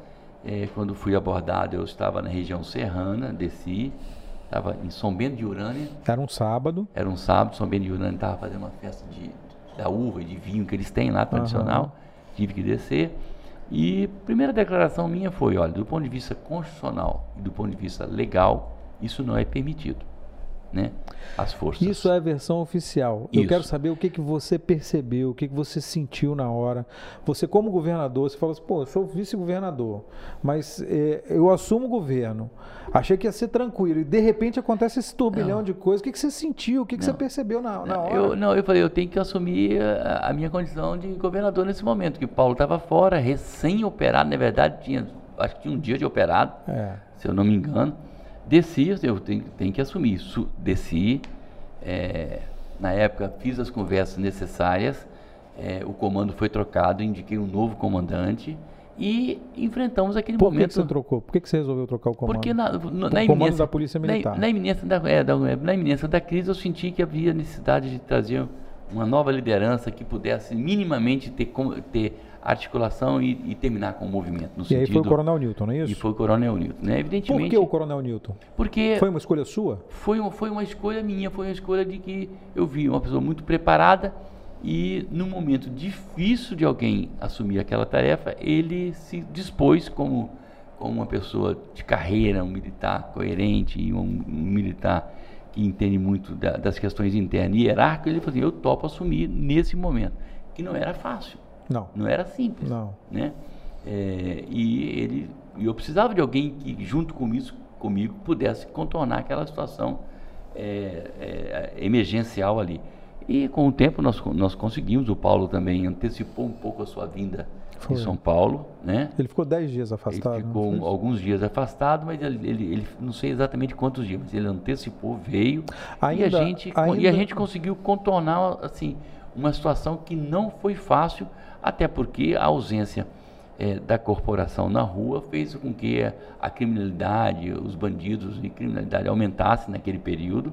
é, quando fui abordado, eu estava na região serrana, desci, estava em São Bento de Urânia. Era um sábado. Era um sábado, São Bento de Urânia estava fazendo uma festa de, da uva e de vinho que eles têm lá, tradicional. Uhum. Tive que descer. E a primeira declaração minha foi, olha, do ponto de vista constitucional e do ponto de vista legal, isso não é permitido. Né? As forças. Isso é a versão oficial. Isso. Eu quero saber o que, que você percebeu, o que, que você sentiu na hora. Você, como governador, você falou assim: pô, eu sou vice-governador, mas é, eu assumo o governo. Achei que ia ser tranquilo. E de repente acontece esse turbilhão não. de coisas. O que, que você sentiu? O que, que você percebeu na, na hora? Eu, não, eu falei: eu tenho que assumir a, a minha condição de governador nesse momento, que o Paulo estava fora, recém-operado. Na verdade, tinha, acho que tinha um dia de operado, é. se eu não me engano. Desci, eu tenho, tenho que assumir isso. Desci, é, na época fiz as conversas necessárias, é, o comando foi trocado, indiquei um novo comandante e enfrentamos aquele Por momento. Por que, você trocou? Por que, você resolveu trocar o comando? Porque na, na, na iminência, da Polícia Militar. Na, na iminência da, é, da, na iminência da crise, eu senti que havia necessidade de trazer uma nova liderança que pudesse minimamente ter, ter articulação e, e, terminar com o movimento. No e sentido, aí foi o Coronel Newton, não é isso? E foi o Coronel Newton, né? Evidentemente. Por que o Coronel Newton? Porque foi uma escolha sua? Foi uma, foi uma escolha minha, foi uma escolha de que eu vi uma pessoa muito preparada e num momento difícil de alguém assumir aquela tarefa, ele se dispôs como, como uma pessoa de carreira, um militar coerente e um, um militar que entende muito da, das questões internas e hierárquicas, ele falou assim, eu topo assumir nesse momento, que não era fácil. Não. Não era simples. Não. Né? É, e ele, eu precisava de alguém que, junto com isso, comigo, pudesse contornar aquela situação é, é, emergencial ali. E com o tempo nós, nós conseguimos, o Paulo também antecipou um pouco a sua vinda foi. em São Paulo, né? Ele ficou 10 dias afastado. Ele ficou alguns dias afastado, mas ele, ele, ele, não sei exatamente quantos dias, mas ele antecipou, veio ainda, e, a gente, ainda... e a gente conseguiu contornar assim, uma situação que não foi fácil, até porque a ausência é, da corporação na rua fez com que a criminalidade, os bandidos e criminalidade aumentasse naquele período.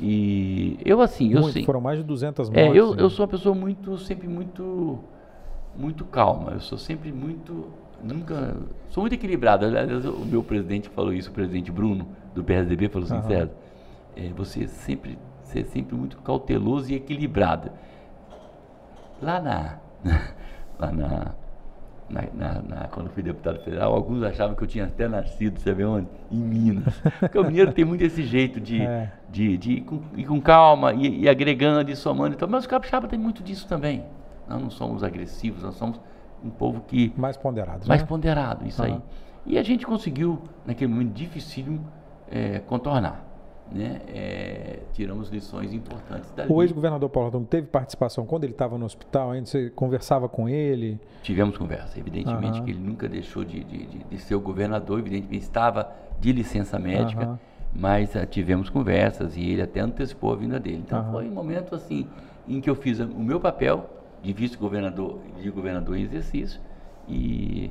E eu assim, eu sei. Foram mais de 200 mortes. É, eu, né? eu sou uma pessoa muito, sempre muito muito calma. Eu sou sempre muito. Nunca. Sou muito equilibrado. Aliás, o meu presidente falou isso, o presidente Bruno, do PSDB, falou assim. César, é, você sempre, você é sempre muito cauteloso e equilibrado. Lá na. lá na, na, na, na, quando fui deputado federal, alguns achavam que eu tinha até nascido, sabe onde? Em Minas. Porque o mineiro tem muito esse jeito de, é. de, de, ir, com, ir com calma e, e agregando e somando. Então, mas o capixaba tem muito disso também. Nós não somos agressivos, nós somos um povo que. Mais ponderado. Mais né? ponderado, isso uhum. aí. E a gente conseguiu, naquele momento difícil, é, contornar. Né? É, tiramos lições importantes dali. O ex-governador Paulo Artung teve participação quando ele estava no hospital ainda? Você conversava com ele? Tivemos conversa. Evidentemente uhum. que ele nunca deixou de, de, de, ser o governador, evidentemente estava de licença médica, uhum. mas uh, tivemos conversas e ele até antecipou a vinda dele. Então foi um momento assim em que eu fiz o meu papel de vice-governador de governador em exercício e,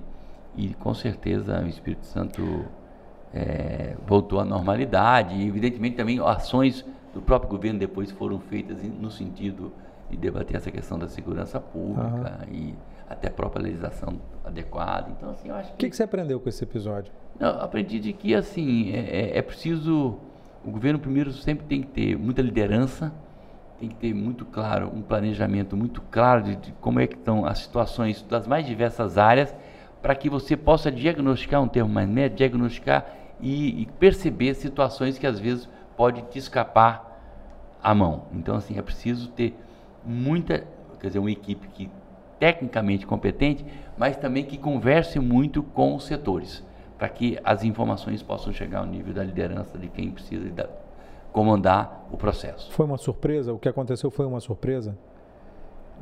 e com certeza o Espírito Santo é, voltou à normalidade e evidentemente também ações do próprio governo depois foram feitas no sentido de debater essa questão da segurança pública uhum. e até a própria legislação adequada. Então, assim, eu acho que... O que, que você aprendeu com esse episódio? Não, aprendi de que, assim, é, é, é preciso... O governo, primeiro, sempre tem que ter muita liderança, tem que ter muito claro, um planejamento muito claro de, de como é que estão as situações das mais diversas áreas, para que você possa diagnosticar, um termo mais médio, diagnosticar e, e, perceber situações que às vezes pode te escapar à mão. Então, assim, é preciso ter muita, quer dizer, uma equipe que tecnicamente competente, mas também que converse muito com os setores, para que as informações possam chegar ao nível da liderança de quem precisa da, comandar o processo. Foi uma surpresa? O que aconteceu foi uma surpresa?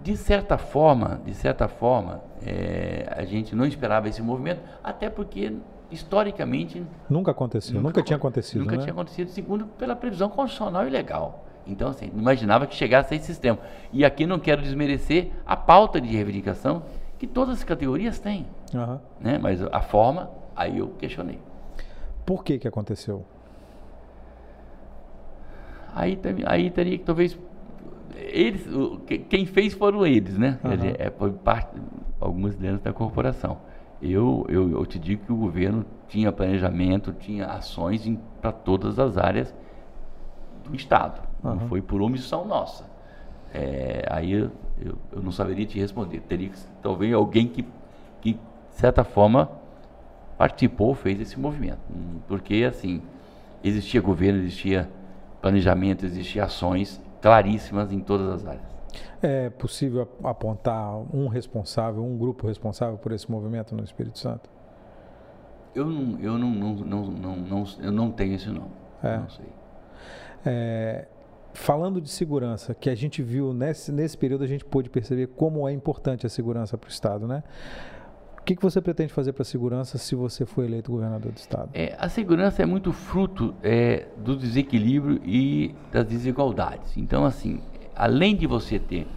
De certa forma, de certa forma, é, a gente não esperava esse movimento, até porque historicamente nunca aconteceu, nunca, nunca tinha acontecido, nunca né? tinha acontecido, segundo pela previsão constitucional e legal. Então, assim, não imaginava que chegasse a esse sistema. E aqui não quero desmerecer a pauta de reivindicação que todas as categorias têm, uhum. né? Mas a forma, aí eu questionei. Por que que aconteceu? aí, aí teria que talvez eles, quem fez foram eles, né? Uhum. Dizer, é, foi parte, algumas dentro da corporação. Eu, eu, eu te digo que o governo tinha planejamento, tinha ações para todas as áreas do Estado. Uhum. Não foi por omissão nossa. É, aí eu, eu, não saberia te responder. Teria que talvez alguém que, que, de certa forma, participou, fez esse movimento. Porque, assim, existia governo, existia planejamento, existem ações claríssimas em todas as áreas. É possível apontar um responsável, um grupo responsável por esse movimento no Espírito Santo? Eu não, eu não, não, não, não, não eu não tenho esse nome. É. Não sei. É, falando de segurança, que a gente viu nesse, nesse período, a gente pôde perceber como é importante a segurança para o Estado, né? que, que você pretende fazer para a segurança se você for eleito governador do estado? É, a segurança é muito fruto é, do desequilíbrio e das desigualdades. Então, assim, além de você ter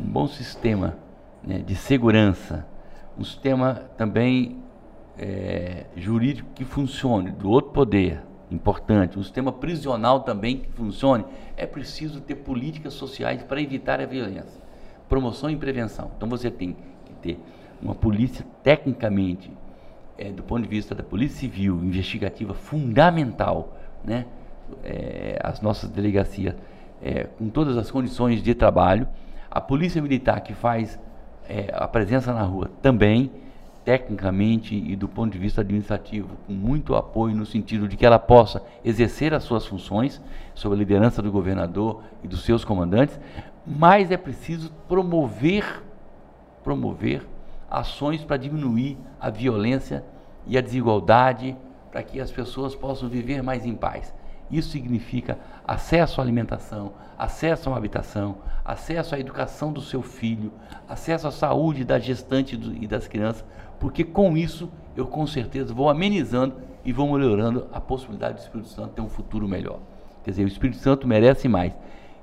um bom sistema né, de segurança, um sistema também é, jurídico que funcione, do outro poder, importante, um sistema prisional também que funcione, é preciso ter políticas sociais para evitar a violência, promoção e prevenção. Então você tem que ter uma polícia tecnicamente, é, do ponto de vista da polícia civil, investigativa, fundamental, né? É, as nossas delegacias é, com todas as condições de trabalho, a polícia militar que faz é, a presença na rua também, tecnicamente e do ponto de vista administrativo, com muito apoio no sentido de que ela possa exercer as suas funções sob a liderança do governador e dos seus comandantes, mas é preciso promover promover ações para diminuir a violência e a desigualdade, para que as pessoas possam viver mais em paz. Isso significa acesso à alimentação, acesso a uma habitação, acesso à educação do seu filho, acesso à saúde da gestante e das crianças, porque com isso eu com certeza vou amenizando e vou melhorando a possibilidade do Espírito Santo ter um futuro melhor. Quer dizer, o Espírito Santo merece mais.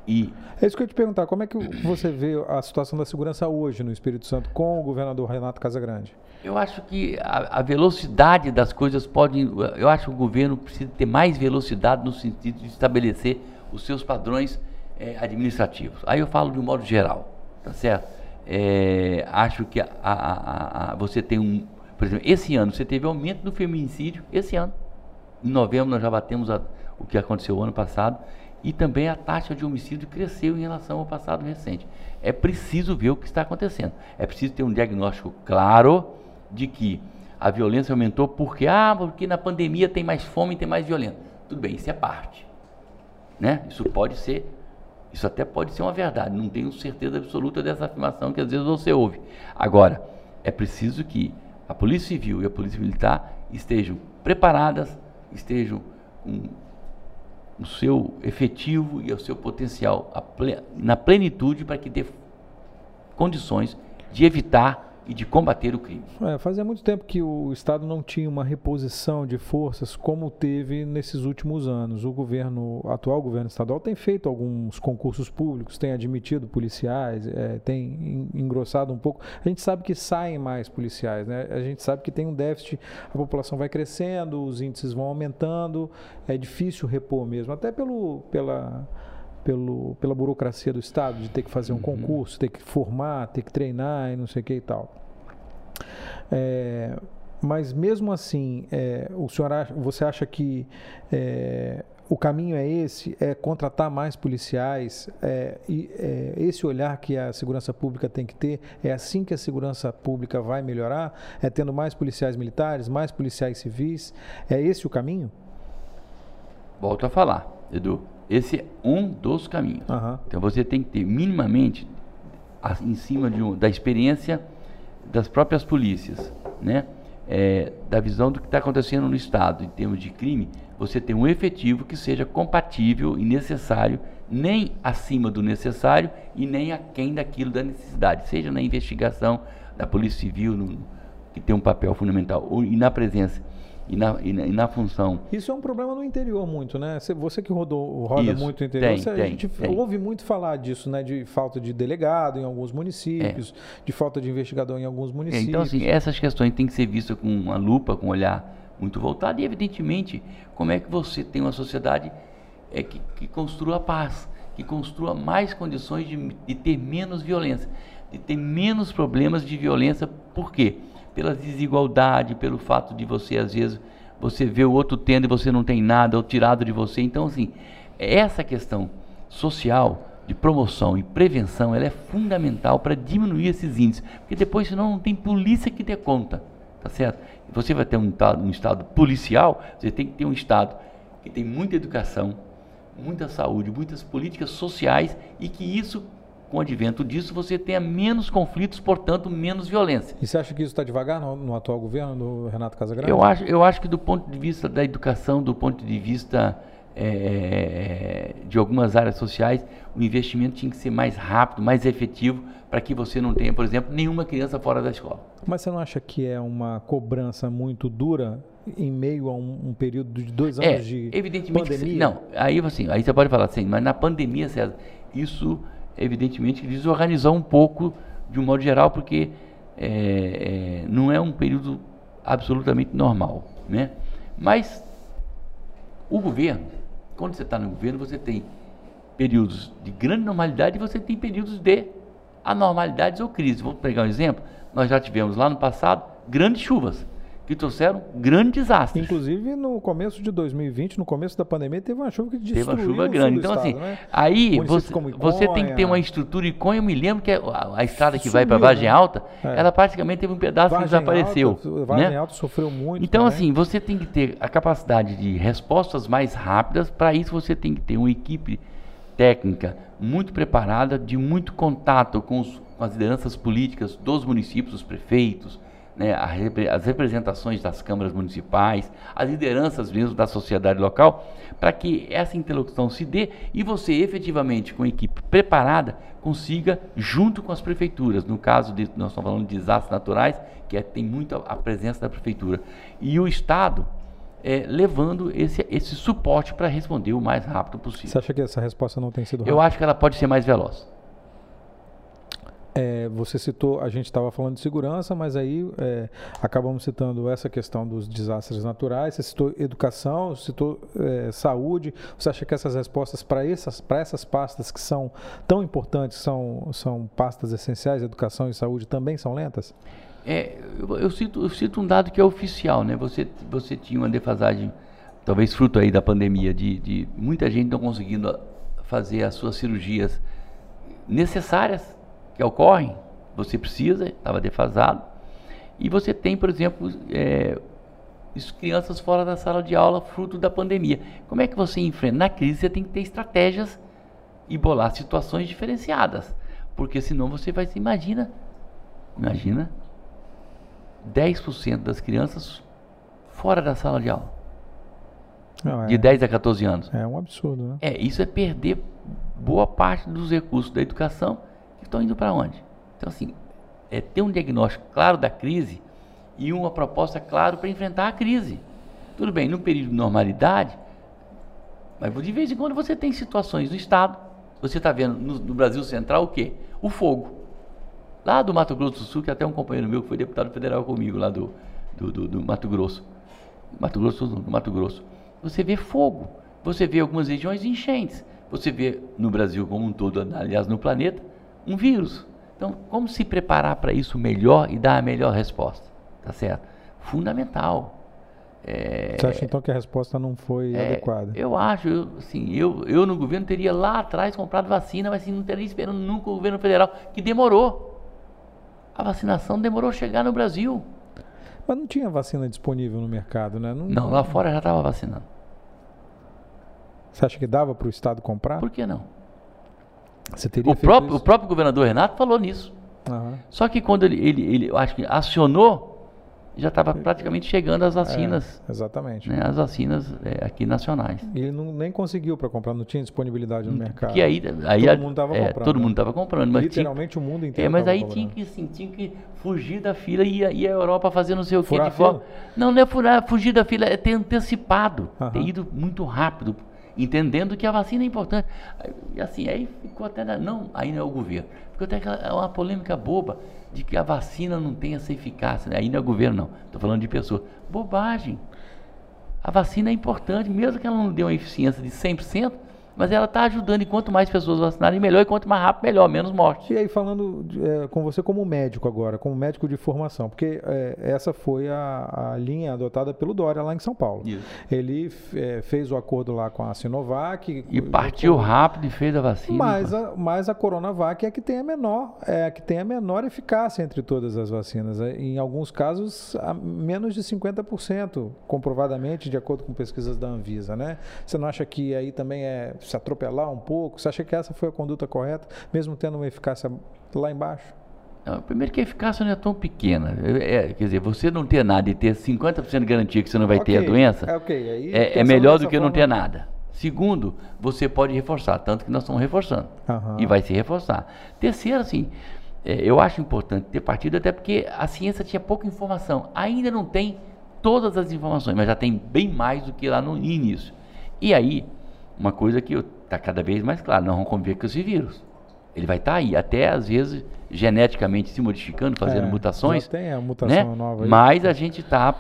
E é isso que eu ia te perguntar, como é que você vê a situação da segurança hoje no Espírito Santo com o governador Renato Casagrande? Eu acho que a, a, velocidade das coisas pode. Eu acho que o governo precisa ter mais velocidade no sentido de estabelecer os seus padrões é, administrativos. Aí eu falo de um modo geral, tá certo? É, acho que a, a, você tem um. Por exemplo, esse ano você teve aumento do feminicídio, esse ano. Em novembro nós já batemos o que aconteceu ano passado e também a taxa de homicídio cresceu em relação ao passado recente. É preciso ver o que está acontecendo. É preciso ter um diagnóstico claro de que a violência aumentou porque ah, porque na pandemia tem mais fome, tem mais violência. Tudo bem, isso é parte. Né? Isso pode ser, isso até pode ser uma verdade. Não tenho certeza absoluta dessa afirmação que às vezes você ouve. Agora, é preciso que a Polícia Civil e a Polícia Militar estejam preparadas, estejam com o seu efetivo e o seu potencial na plenitude para que dê condições de evitar e de combater o crime. É, fazia muito tempo que o Estado não tinha uma reposição de forças como teve nesses últimos anos. O governo, o atual governo estadual tem feito alguns concursos públicos, tem admitido policiais, é, tem engrossado um pouco. A gente sabe que saem mais policiais, né? A gente sabe que tem um déficit, a população vai crescendo, os índices vão aumentando, é difícil repor mesmo, até pelo, pela pelo, pela burocracia do Estado, de ter que fazer um uhum. concurso, ter que formar, ter que treinar e não sei o que e tal. É, mas mesmo assim, é, o senhor acha, você acha que é, o caminho é esse, é contratar mais policiais, é, e é, esse olhar que a segurança pública tem que ter, é assim que a segurança pública vai melhorar? É tendo mais policiais militares, mais policiais civis? É esse o caminho? Volto a falar, Edu. Esse é um dos caminhos. Uhum. Então você tem que ter minimamente, em cima um, da experiência das próprias polícias, né? É, da visão do que está acontecendo no Estado em termos de crime, você tem um efetivo que seja compatível e necessário, nem acima do necessário e nem aquém daquilo da necessidade, seja na investigação da Polícia Civil, no, que tem um papel fundamental, ou, e na presença e na, e na, e na, função. Isso é um problema no interior muito, né? Você que rodou, roda Isso, muito no interior, tem, você, tem, a gente tem. ouve muito falar disso, né? De falta de delegado em alguns municípios, é. de falta de investigador em alguns municípios. É, então, assim, essas questões têm que ser vistas com uma lupa, com um olhar muito voltado e, evidentemente, como é que você tem uma sociedade é, que, que construa a paz, que construa mais condições de, de ter menos violência, de ter menos problemas de violência. Por quê? Pela desigualdade, pelo fato de você, às vezes, você vê o outro tendo e você não tem nada, ou tirado de você. Então, assim, essa questão social de promoção e prevenção, ela é fundamental para diminuir esses índices, porque depois, senão, não tem polícia que dê conta, tá certo? Você vai ter um, um estado policial, você tem que ter um estado que tem muita educação, muita saúde, muitas políticas sociais e que isso com o advento disso, você tenha menos conflitos, portanto, menos violência. E você acha que isso está devagar no, no, atual governo do Renato Casagrande? Eu acho, eu acho que do ponto de vista da educação, do ponto de vista é, de algumas áreas sociais, o investimento tinha que ser mais rápido, mais efetivo, para que você não tenha, por exemplo, nenhuma criança fora da escola. Mas você não acha que é uma cobrança muito dura em meio a um, um período de dois anos é, de evidentemente pandemia? Que, não, aí, assim, aí você pode falar assim, mas na pandemia, César, isso evidentemente, desorganizou um pouco, de um modo geral, porque é, é, não é um período absolutamente normal. Né? Mas o governo, quando você está no governo, você tem períodos de grande normalidade e você tem períodos de anormalidades ou crises. Vou pegar um exemplo. Nós já tivemos lá no passado grandes chuvas que trouxeram grandes desastres. Inclusive no começo de 2020, no começo da pandemia, teve uma chuva que destruiu Teve uma chuva grande. Então, estado, assim, né? aí você, como você tem que ter Iconha. uma estrutura. Iconha, eu me lembro que a, a estrada que vai para Sumiu, Vargem né? Alta, É. ela praticamente teve um pedaço que Vargem desapareceu. Alta, Vargem né? Alta sofreu muito. Então, também. assim, você tem que ter a capacidade de respostas mais rápidas. Para isso, você tem que ter uma equipe técnica muito preparada, de muito contato com, os- com as lideranças políticas dos municípios, os prefeitos, né, as representações das câmaras municipais, as lideranças mesmo da sociedade local, para que essa interlocução se dê e você efetivamente, com a equipe preparada, consiga, junto com as prefeituras, no caso de, nós estamos falando de desastres naturais, que é, tem muito a, a presença da prefeitura, e o Estado é, levando esse, esse suporte para responder o mais rápido possível. Você acha que essa resposta não tem sido Eu rápida? acho que ela pode ser mais veloz. É, você citou, a gente estava falando de segurança, mas aí é, acabamos citando essa questão dos desastres naturais, você citou educação, citou é, saúde. Você acha que essas respostas para essas, essas pastas que são tão importantes, são, são pastas essenciais, educação e saúde, também são lentas? É, eu, eu cito, eu cito um dado que é oficial, né? Você, você tinha uma defasagem, talvez fruto aí da pandemia, de, de muita gente não conseguindo fazer as suas cirurgias necessárias que ocorrem. Você precisa, estava defasado. E você tem, por exemplo, é, as crianças fora da sala de aula, fruto da pandemia. Como é que você enfrenta? Na crise você tem que ter estratégias e bolar situações diferenciadas. Porque senão você vai se imagina, imagina 10% das crianças fora da sala de aula, Não, é, de 10 a 14 anos. é um absurdo, né? É, isso é perder boa parte dos recursos da educação estão indo para onde? Então, assim, é ter um diagnóstico claro da crise e uma proposta clara para enfrentar a crise. Tudo bem, num período de normalidade, mas de vez em quando você tem situações no Estado. Você está vendo no, no Brasil Central o quê? O fogo. Lá do Mato Grosso do Sul, que até um companheiro meu que foi deputado federal comigo, lá do, do, do- do Mato Grosso. Mato Grosso do Mato Grosso. Você vê fogo. Você vê algumas regiões enchentes. Você vê no Brasil como um todo, aliás, no planeta, um vírus. Então, como se preparar para isso melhor e dar a melhor resposta? Tá certo? Fundamental. É, Você acha então que a resposta não foi é, adequada? Eu acho, eu, assim, eu, eu no governo teria lá atrás comprado vacina, mas assim, não teria esperando nunca o governo federal, que demorou. A vacinação demorou a chegar no Brasil. Mas não tinha vacina disponível no mercado, né? Não, lá fora já estava vacinando. Você acha que dava para o Estado comprar? Por que não? O próprio, o isso? próprio governador Renato falou nisso. Aham. Só que quando ele, ele, ele eu acho que acionou, já estava praticamente chegando as vacinas, É, exatamente. né, as vacinas é, aqui nacionais. E ele não, nem conseguiu para comprar, não tinha disponibilidade no mercado. Que aí, aí Todo mundo tava é, comprando, Todo né? mundo estava comprando, mas tinha, Literalmente o mundo inteiro. É, mas aí comprando. tinha que, assim, tinha que fugir da fila e ir, a- Europa fazer não sei o que Furar de forma. Não, não é furar, fugir da fila, é ter antecipado, Aham. ter ido muito rápido, entendendo que a vacina é importante. E assim, aí ficou até. não, aí não é o governo. Ficou até aquela, é uma polêmica boba de que a vacina não tem essa eficácia. né? Aí não é o governo, não. Estou falando de pessoa. Bobagem. A vacina é importante, mesmo que ela não dê uma eficiência de 100%, mas ela está ajudando. E quanto mais pessoas vacinarem, melhor. E quanto mais rápido, melhor. Menos morte. E aí, falando é, com você como médico agora, como médico de formação, porque é, essa foi a, a linha adotada pelo Dória lá em São Paulo. Isso. Ele é, fez o acordo lá com a Sinovac. E partiu rápido e fez a vacina. Mas a, mas a Coronavac é a que tem a menor, é a que tem a menor eficácia entre todas as vacinas. É, Em alguns casos, menos de 50%, comprovadamente, de acordo com pesquisas da Anvisa, né? Você não acha que aí também é se atropelar um pouco? Você acha que essa foi a conduta correta, mesmo tendo uma eficácia lá embaixo? Não, primeiro que a eficácia não é tão pequena. É, quer dizer, você não ter nada e ter 50% de garantia que você não vai ter a doença é, ok, aí é, é melhor do que não forma- ter nada. Segundo, você pode reforçar, tanto que nós estamos reforçando. Aham. E vai se reforçar. Terceiro, assim, é, eu acho importante ter partido, até porque a ciência tinha pouca informação. Ainda não tem todas as informações, mas já tem bem mais do que lá no início. E aí, uma coisa que está cada vez mais clara, nós vamos conviver com esse vírus. Ele vai estar aí, até às vezes geneticamente se modificando, fazendo É, mutações. tem a mutação né? nova aí. Mas a gente está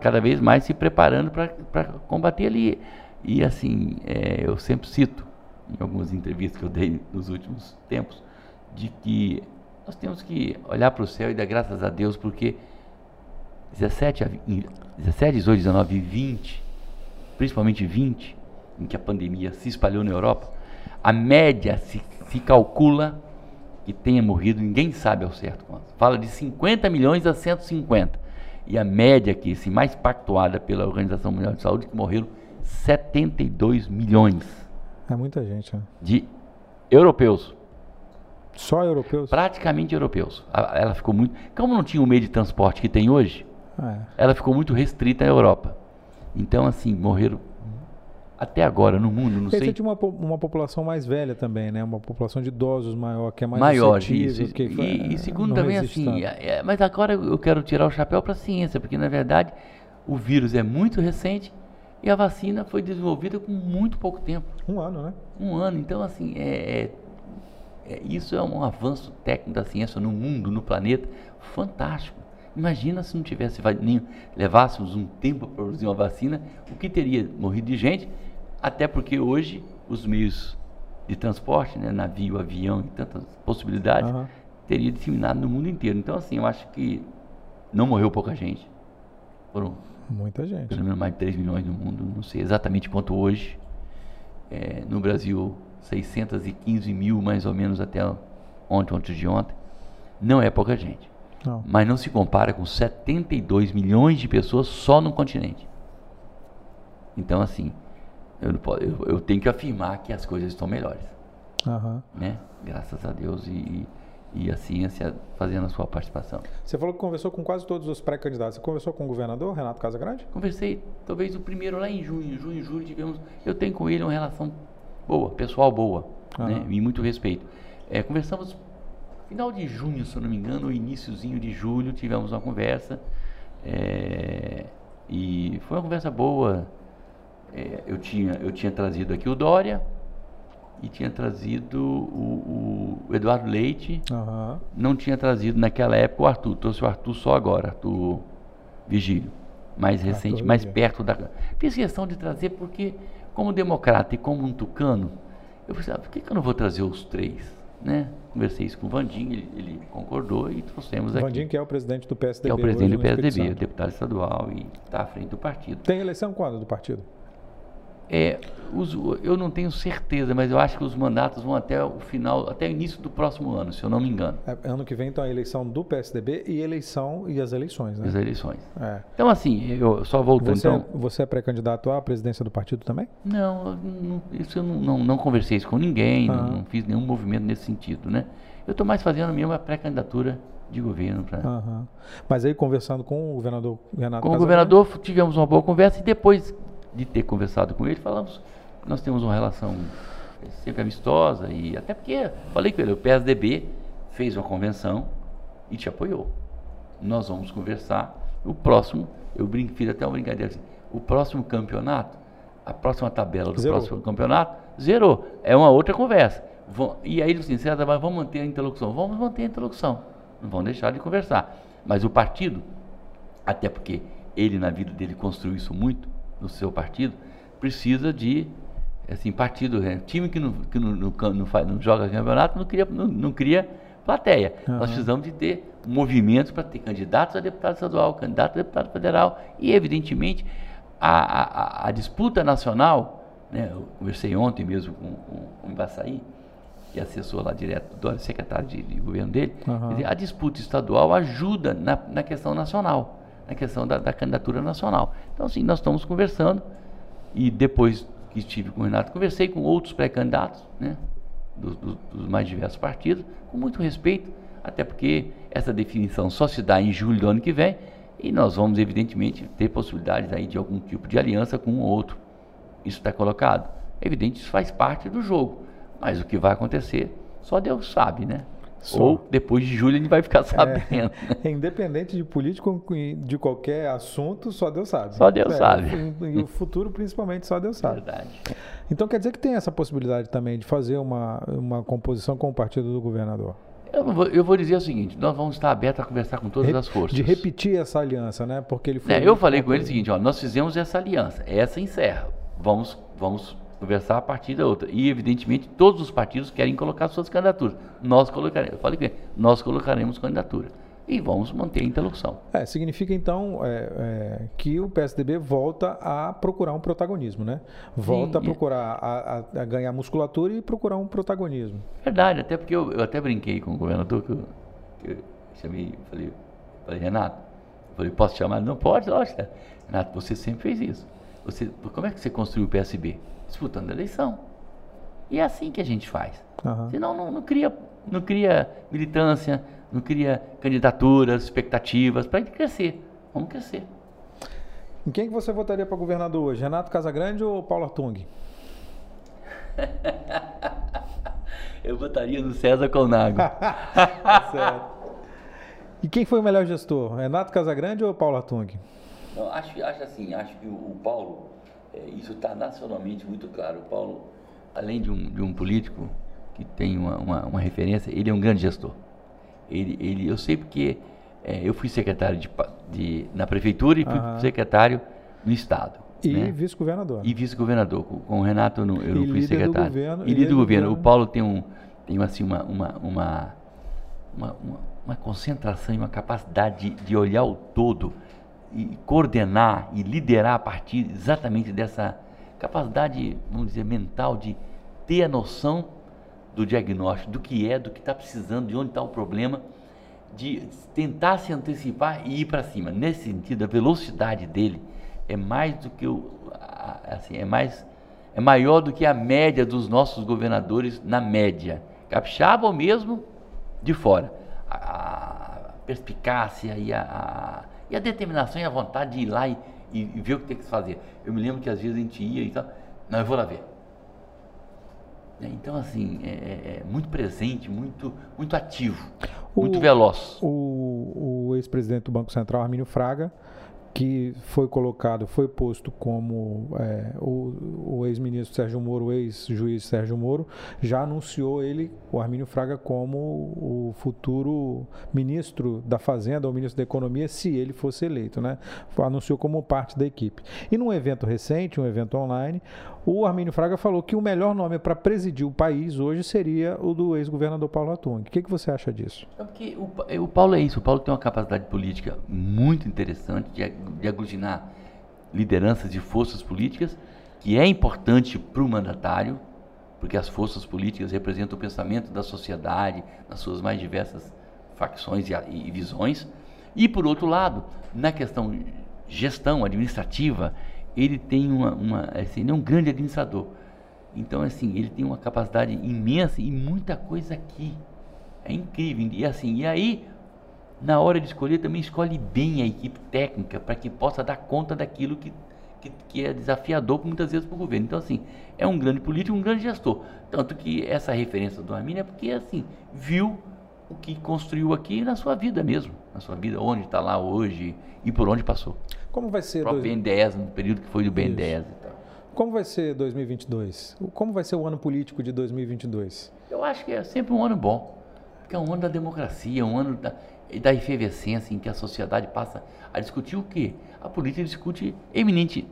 cada vez mais se preparando para combater ali. E assim, é, eu sempre cito, em algumas entrevistas que eu dei nos últimos tempos, de que nós temos que olhar para o céu e dar graças a Deus, porque 17, 17, 18, 19 e 20, principalmente 20, em que a pandemia se espalhou na Europa, a média se, se calcula que tenha morrido, ninguém sabe ao certo quanto. Fala de 50 milhões a 150. E a média aqui, assim, mais pactuada pela Organização Mundial de Saúde, que morreram 72 milhões. É muita gente, né? De europeus. Só europeus? Praticamente europeus. Ela ficou muito. Como não tinha o meio de transporte que tem hoje, é. ela ficou muito restrita à Europa. Então, assim, morreram até agora no mundo, não sei. Você tinha uma, uma população mais velha também, né? Uma população de idosos maior, que é mais maior, isso. Que e, e segundo também assim, é, é, mas agora eu quero tirar o chapéu para a ciência, porque na verdade o vírus é muito recente e a vacina foi desenvolvida com muito pouco tempo. Um ano, né? Um ano. Então assim, é, é, é isso é um avanço técnico da ciência no mundo, no planeta, fantástico. Imagina se não tivesse nem levássemos um tempo para produzir uma vacina, o que teria morrido de gente até porque hoje os meios de transporte, né, navio, avião e tantas possibilidades, uhum. teria disseminado no mundo inteiro. Então, assim, eu acho que não morreu pouca gente. Foram muita gente. Pelo menos mais de 3 milhões no mundo, não sei exatamente quanto hoje. É, no Brasil, 615 mil mais ou menos até ontem, ontem de ontem. Não é pouca gente. Não. Mas não se compara com 72 milhões de pessoas só no continente. Então, assim, eu, posso, eu, eu, tenho que afirmar que as coisas estão melhores. Uhum. Né? Graças a Deus e, e a ciência fazendo a sua participação. Você falou que conversou com quase todos os pré-candidatos. Você conversou com o governador, Renato Casagrande? Conversei, talvez o primeiro lá em junho. Junho, julho, tivemos. Eu tenho com ele uma relação boa, pessoal boa, uhum. né? e muito respeito. É, conversamos final de junho, se eu não me engano, ou iníciozinho de julho, tivemos uma conversa. É, e foi uma conversa boa é, eu, tinha, eu tinha trazido aqui o Dória e tinha trazido o, o Eduardo Leite. Uhum. Não tinha trazido naquela época o Arthur. Trouxe o Arthur só agora, Arthur Vigílio. Mais recente, Arthur mais perto da. Fiz questão de trazer porque, como democrata e como um tucano, eu pensei, ah, por que, que eu não vou trazer os três? Né? Conversei isso com o Vandim, ele, ele concordou e trouxemos aqui. Vandim, que é o presidente do PSDB. Que é o presidente do PSDB, deputado estadual e está à frente do partido. Tem eleição quando do partido? É, os, eu não tenho certeza, mas eu acho que os mandatos vão até o final, até o início do próximo ano, se eu não me engano. É, ano que vem, então, a eleição do PSDB e eleição e as eleições, né? As eleições. É. Então, assim, eu só voltando. Você, então, você é pré-candidato à presidência do partido também? Não, não isso eu não, não, não, conversei isso com ninguém, não, não, fiz nenhum movimento nesse sentido, né? Eu estou mais fazendo mesmo a pré-candidatura de governo. Pra... Uhum. Mas aí, conversando com o governador Renato Com o governador, tivemos uma boa conversa e depois de ter conversado com ele, falamos nós temos uma relação sempre amistosa e até porque falei com ele, o PSDB fez uma convenção e te apoiou. Nós vamos conversar. O próximo, eu brinco, fiz até uma brincadeira assim, o próximo campeonato, a próxima tabela do zerou. próximo campeonato, zerou. É uma outra conversa. E aí ele disse, assim, mas vamos manter a interlocução. Vamos manter a interlocução. Não vamos deixar de conversar. Mas o partido, até porque ele na vida dele construiu isso muito, no seu partido, precisa de assim, partido, né? time que, não, que não, não, não, faz, não joga campeonato não cria, não, não cria plateia. Uhum. Nós precisamos de ter movimentos para ter candidatos a deputado estadual, candidato a deputado federal e, evidentemente, a, a, a disputa nacional, né? eu conversei ontem mesmo com, com, com o Embaçaí, que é assessor lá direto do secretário de, de governo dele, uhum. dizer, a disputa estadual ajuda na, na questão nacional na questão da, da, candidatura nacional. Então, assim, nós estamos conversando e depois que estive com o Renato, conversei com outros pré-candidatos, né, dos, dos, dos, mais diversos partidos, com muito respeito, até porque essa definição só se dá em julho do ano que vem e nós vamos, evidentemente, ter possibilidades aí de algum tipo de aliança com um outro. Isso está colocado. Evidente, isso faz parte do jogo, mas o que vai acontecer, só Deus sabe, né? Só. Ou depois de julho a gente vai ficar sabendo. É, independente de político, de qualquer assunto, só Deus sabe. Só Deus é, sabe. E o futuro, principalmente, só Deus sabe. Verdade. Então quer dizer que tem essa possibilidade também de fazer uma, uma composição com o partido do governador? Eu vou, eu vou, dizer o seguinte: nós vamos estar abertos a conversar com todas Re, as forças. De repetir essa aliança, né? Porque ele foi. É, eu falei com ele o seguinte: ó, nós fizemos essa aliança, essa encerra. Vamos, vamos conversar a partir da outra. E, evidentemente, todos os partidos querem colocar suas candidaturas. Nós colocaremos, eu falei que nós colocaremos candidatura. E vamos manter a interlocução. É, significa então é, é, que o PSDB volta a procurar um protagonismo, né? Volta Sim, a procurar a, a, ganhar musculatura e procurar um protagonismo. Verdade, até porque eu, eu até brinquei com o governador que eu, que eu chamei, falei, falei, Renato, eu falei, posso chamar? Não pode, lógico. Renato, você sempre fez isso. Você, como é que você construiu o PSB? Disputando a eleição. E é assim que a gente faz. Uhum. Senão não, não, cria, não cria militância, não cria candidaturas, expectativas para gente crescer. Vamos crescer. Em quem que você votaria para governador hoje? Renato Casagrande ou Paulo Artung? Eu votaria no César Colnago. certo. E quem foi o melhor gestor? Renato Casagrande ou Paulo Artung? Não, acho, acho assim, acho que o, o Paulo, é, isso está nacionalmente muito claro. O Paulo, além de um, de um político que tem uma, uma, uma, referência, ele é um grande gestor. Ele, ele, eu sei porque é, eu fui secretário de, de, na prefeitura e fui uhum. secretário no estado. E né? vice-governador. E vice-governador. Com, com, o Renato eu não, eu não fui secretário. Governo, e líder do governo. governo. O Paulo tem, um, tem assim, uma, uma, uma, uma, uma concentração e uma capacidade de, de olhar o todo e coordenar e liderar a partir exatamente dessa capacidade, vamos dizer, mental de ter a noção do diagnóstico, do que é, do que está precisando, de onde está o problema, de tentar se antecipar e ir para cima. Nesse sentido, a velocidade dele é mais do que o, assim, é mais é maior do que a média dos nossos governadores na média. Capixaba ou mesmo de fora. A, a perspicácia e a, a e a determinação e a vontade de ir lá e, e, e, ver o que tem que se fazer. Eu me lembro que às vezes a gente ia e tal, não, eu vou lá ver. É, então, assim, é, é, é muito presente, muito, muito ativo, o, muito veloz. O, o ex-presidente do Banco Central, Armínio Fraga, que foi colocado, foi posto como é, o, o ex-ministro Sérgio Moro, o ex-juiz Sérgio Moro, já anunciou ele, o Armínio Fraga, como o futuro ministro da Fazenda ou ministro da Economia, se ele fosse eleito, né? Anunciou como parte da equipe. E num evento recente, um evento online, o Armínio Fraga falou que o melhor nome para presidir o país hoje seria o do ex-governador Paulo Atung. O que, que você acha disso? É porque o, o, Paulo é isso. O Paulo tem uma capacidade política muito interessante de, de aglutinar lideranças de forças políticas, que é importante para o mandatário, porque as forças políticas representam o pensamento da sociedade nas suas mais diversas facções e, e visões. E, por outro lado, na questão gestão administrativa, ele tem uma, uma assim, ele é um grande administrador. Então, assim, ele tem uma capacidade imensa e muita coisa aqui. É incrível. E assim, e aí, na hora de escolher, também escolhe bem a equipe técnica para que possa dar conta daquilo que, que, que é desafiador muitas vezes para o governo. Então, assim, é um grande político, um grande gestor. Tanto que essa referência do Armínio é porque, assim, viu o que construiu aqui na sua vida mesmo, na sua vida, onde está lá hoje e por onde passou. Como vai ser? O próprio dois... BN10, no período que foi do BN10 e tal. Como vai ser 2022? Como vai ser o ano político de 2022? Eu acho que é sempre um ano bom, porque é um ano da democracia, um ano da, da efervescência em que a sociedade passa a discutir o quê? A política discute eminente,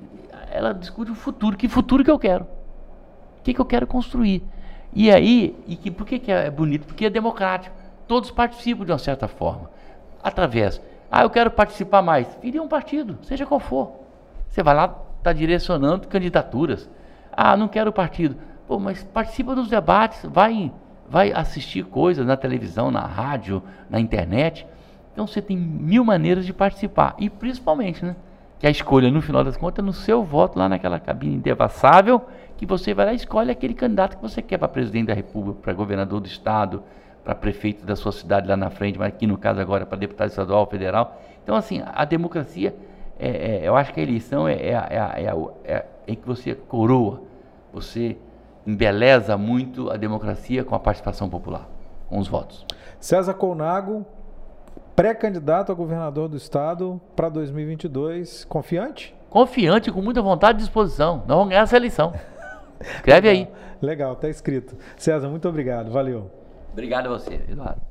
ela discute o futuro. Que futuro que eu quero? O que, que eu quero construir? E aí, e que, por que, que é bonito? Porque é democrático. Todos participam de uma certa forma. Através ah, eu quero participar mais. Vire um partido, seja qual for. Você vai lá, está direcionando candidaturas. Ah, não quero partido. Pô, mas participa dos debates, vai, vai assistir coisas na televisão, na rádio, na internet. Então você tem mil maneiras de participar. E principalmente, né? Que a escolha, no final das contas, é no seu voto, lá naquela cabine indevassável, que você vai lá e escolhe aquele candidato que você quer para presidente da República, para governador do Estado, para prefeito da sua cidade lá na frente, mas aqui no caso agora para deputado estadual, federal. Então, assim, a democracia, é, é, eu acho que a eleição é, é, é, é, é que você coroa, você embeleza muito a democracia com a participação popular, com os votos. César Colnago, pré-candidato a governador do estado para 2022, confiante? Confiante, com muita vontade e disposição. Nós vamos ganhar essa eleição. Escreve Legal. aí. Legal, está escrito. César, muito obrigado. Valeu. Obrigado a você, Eduardo.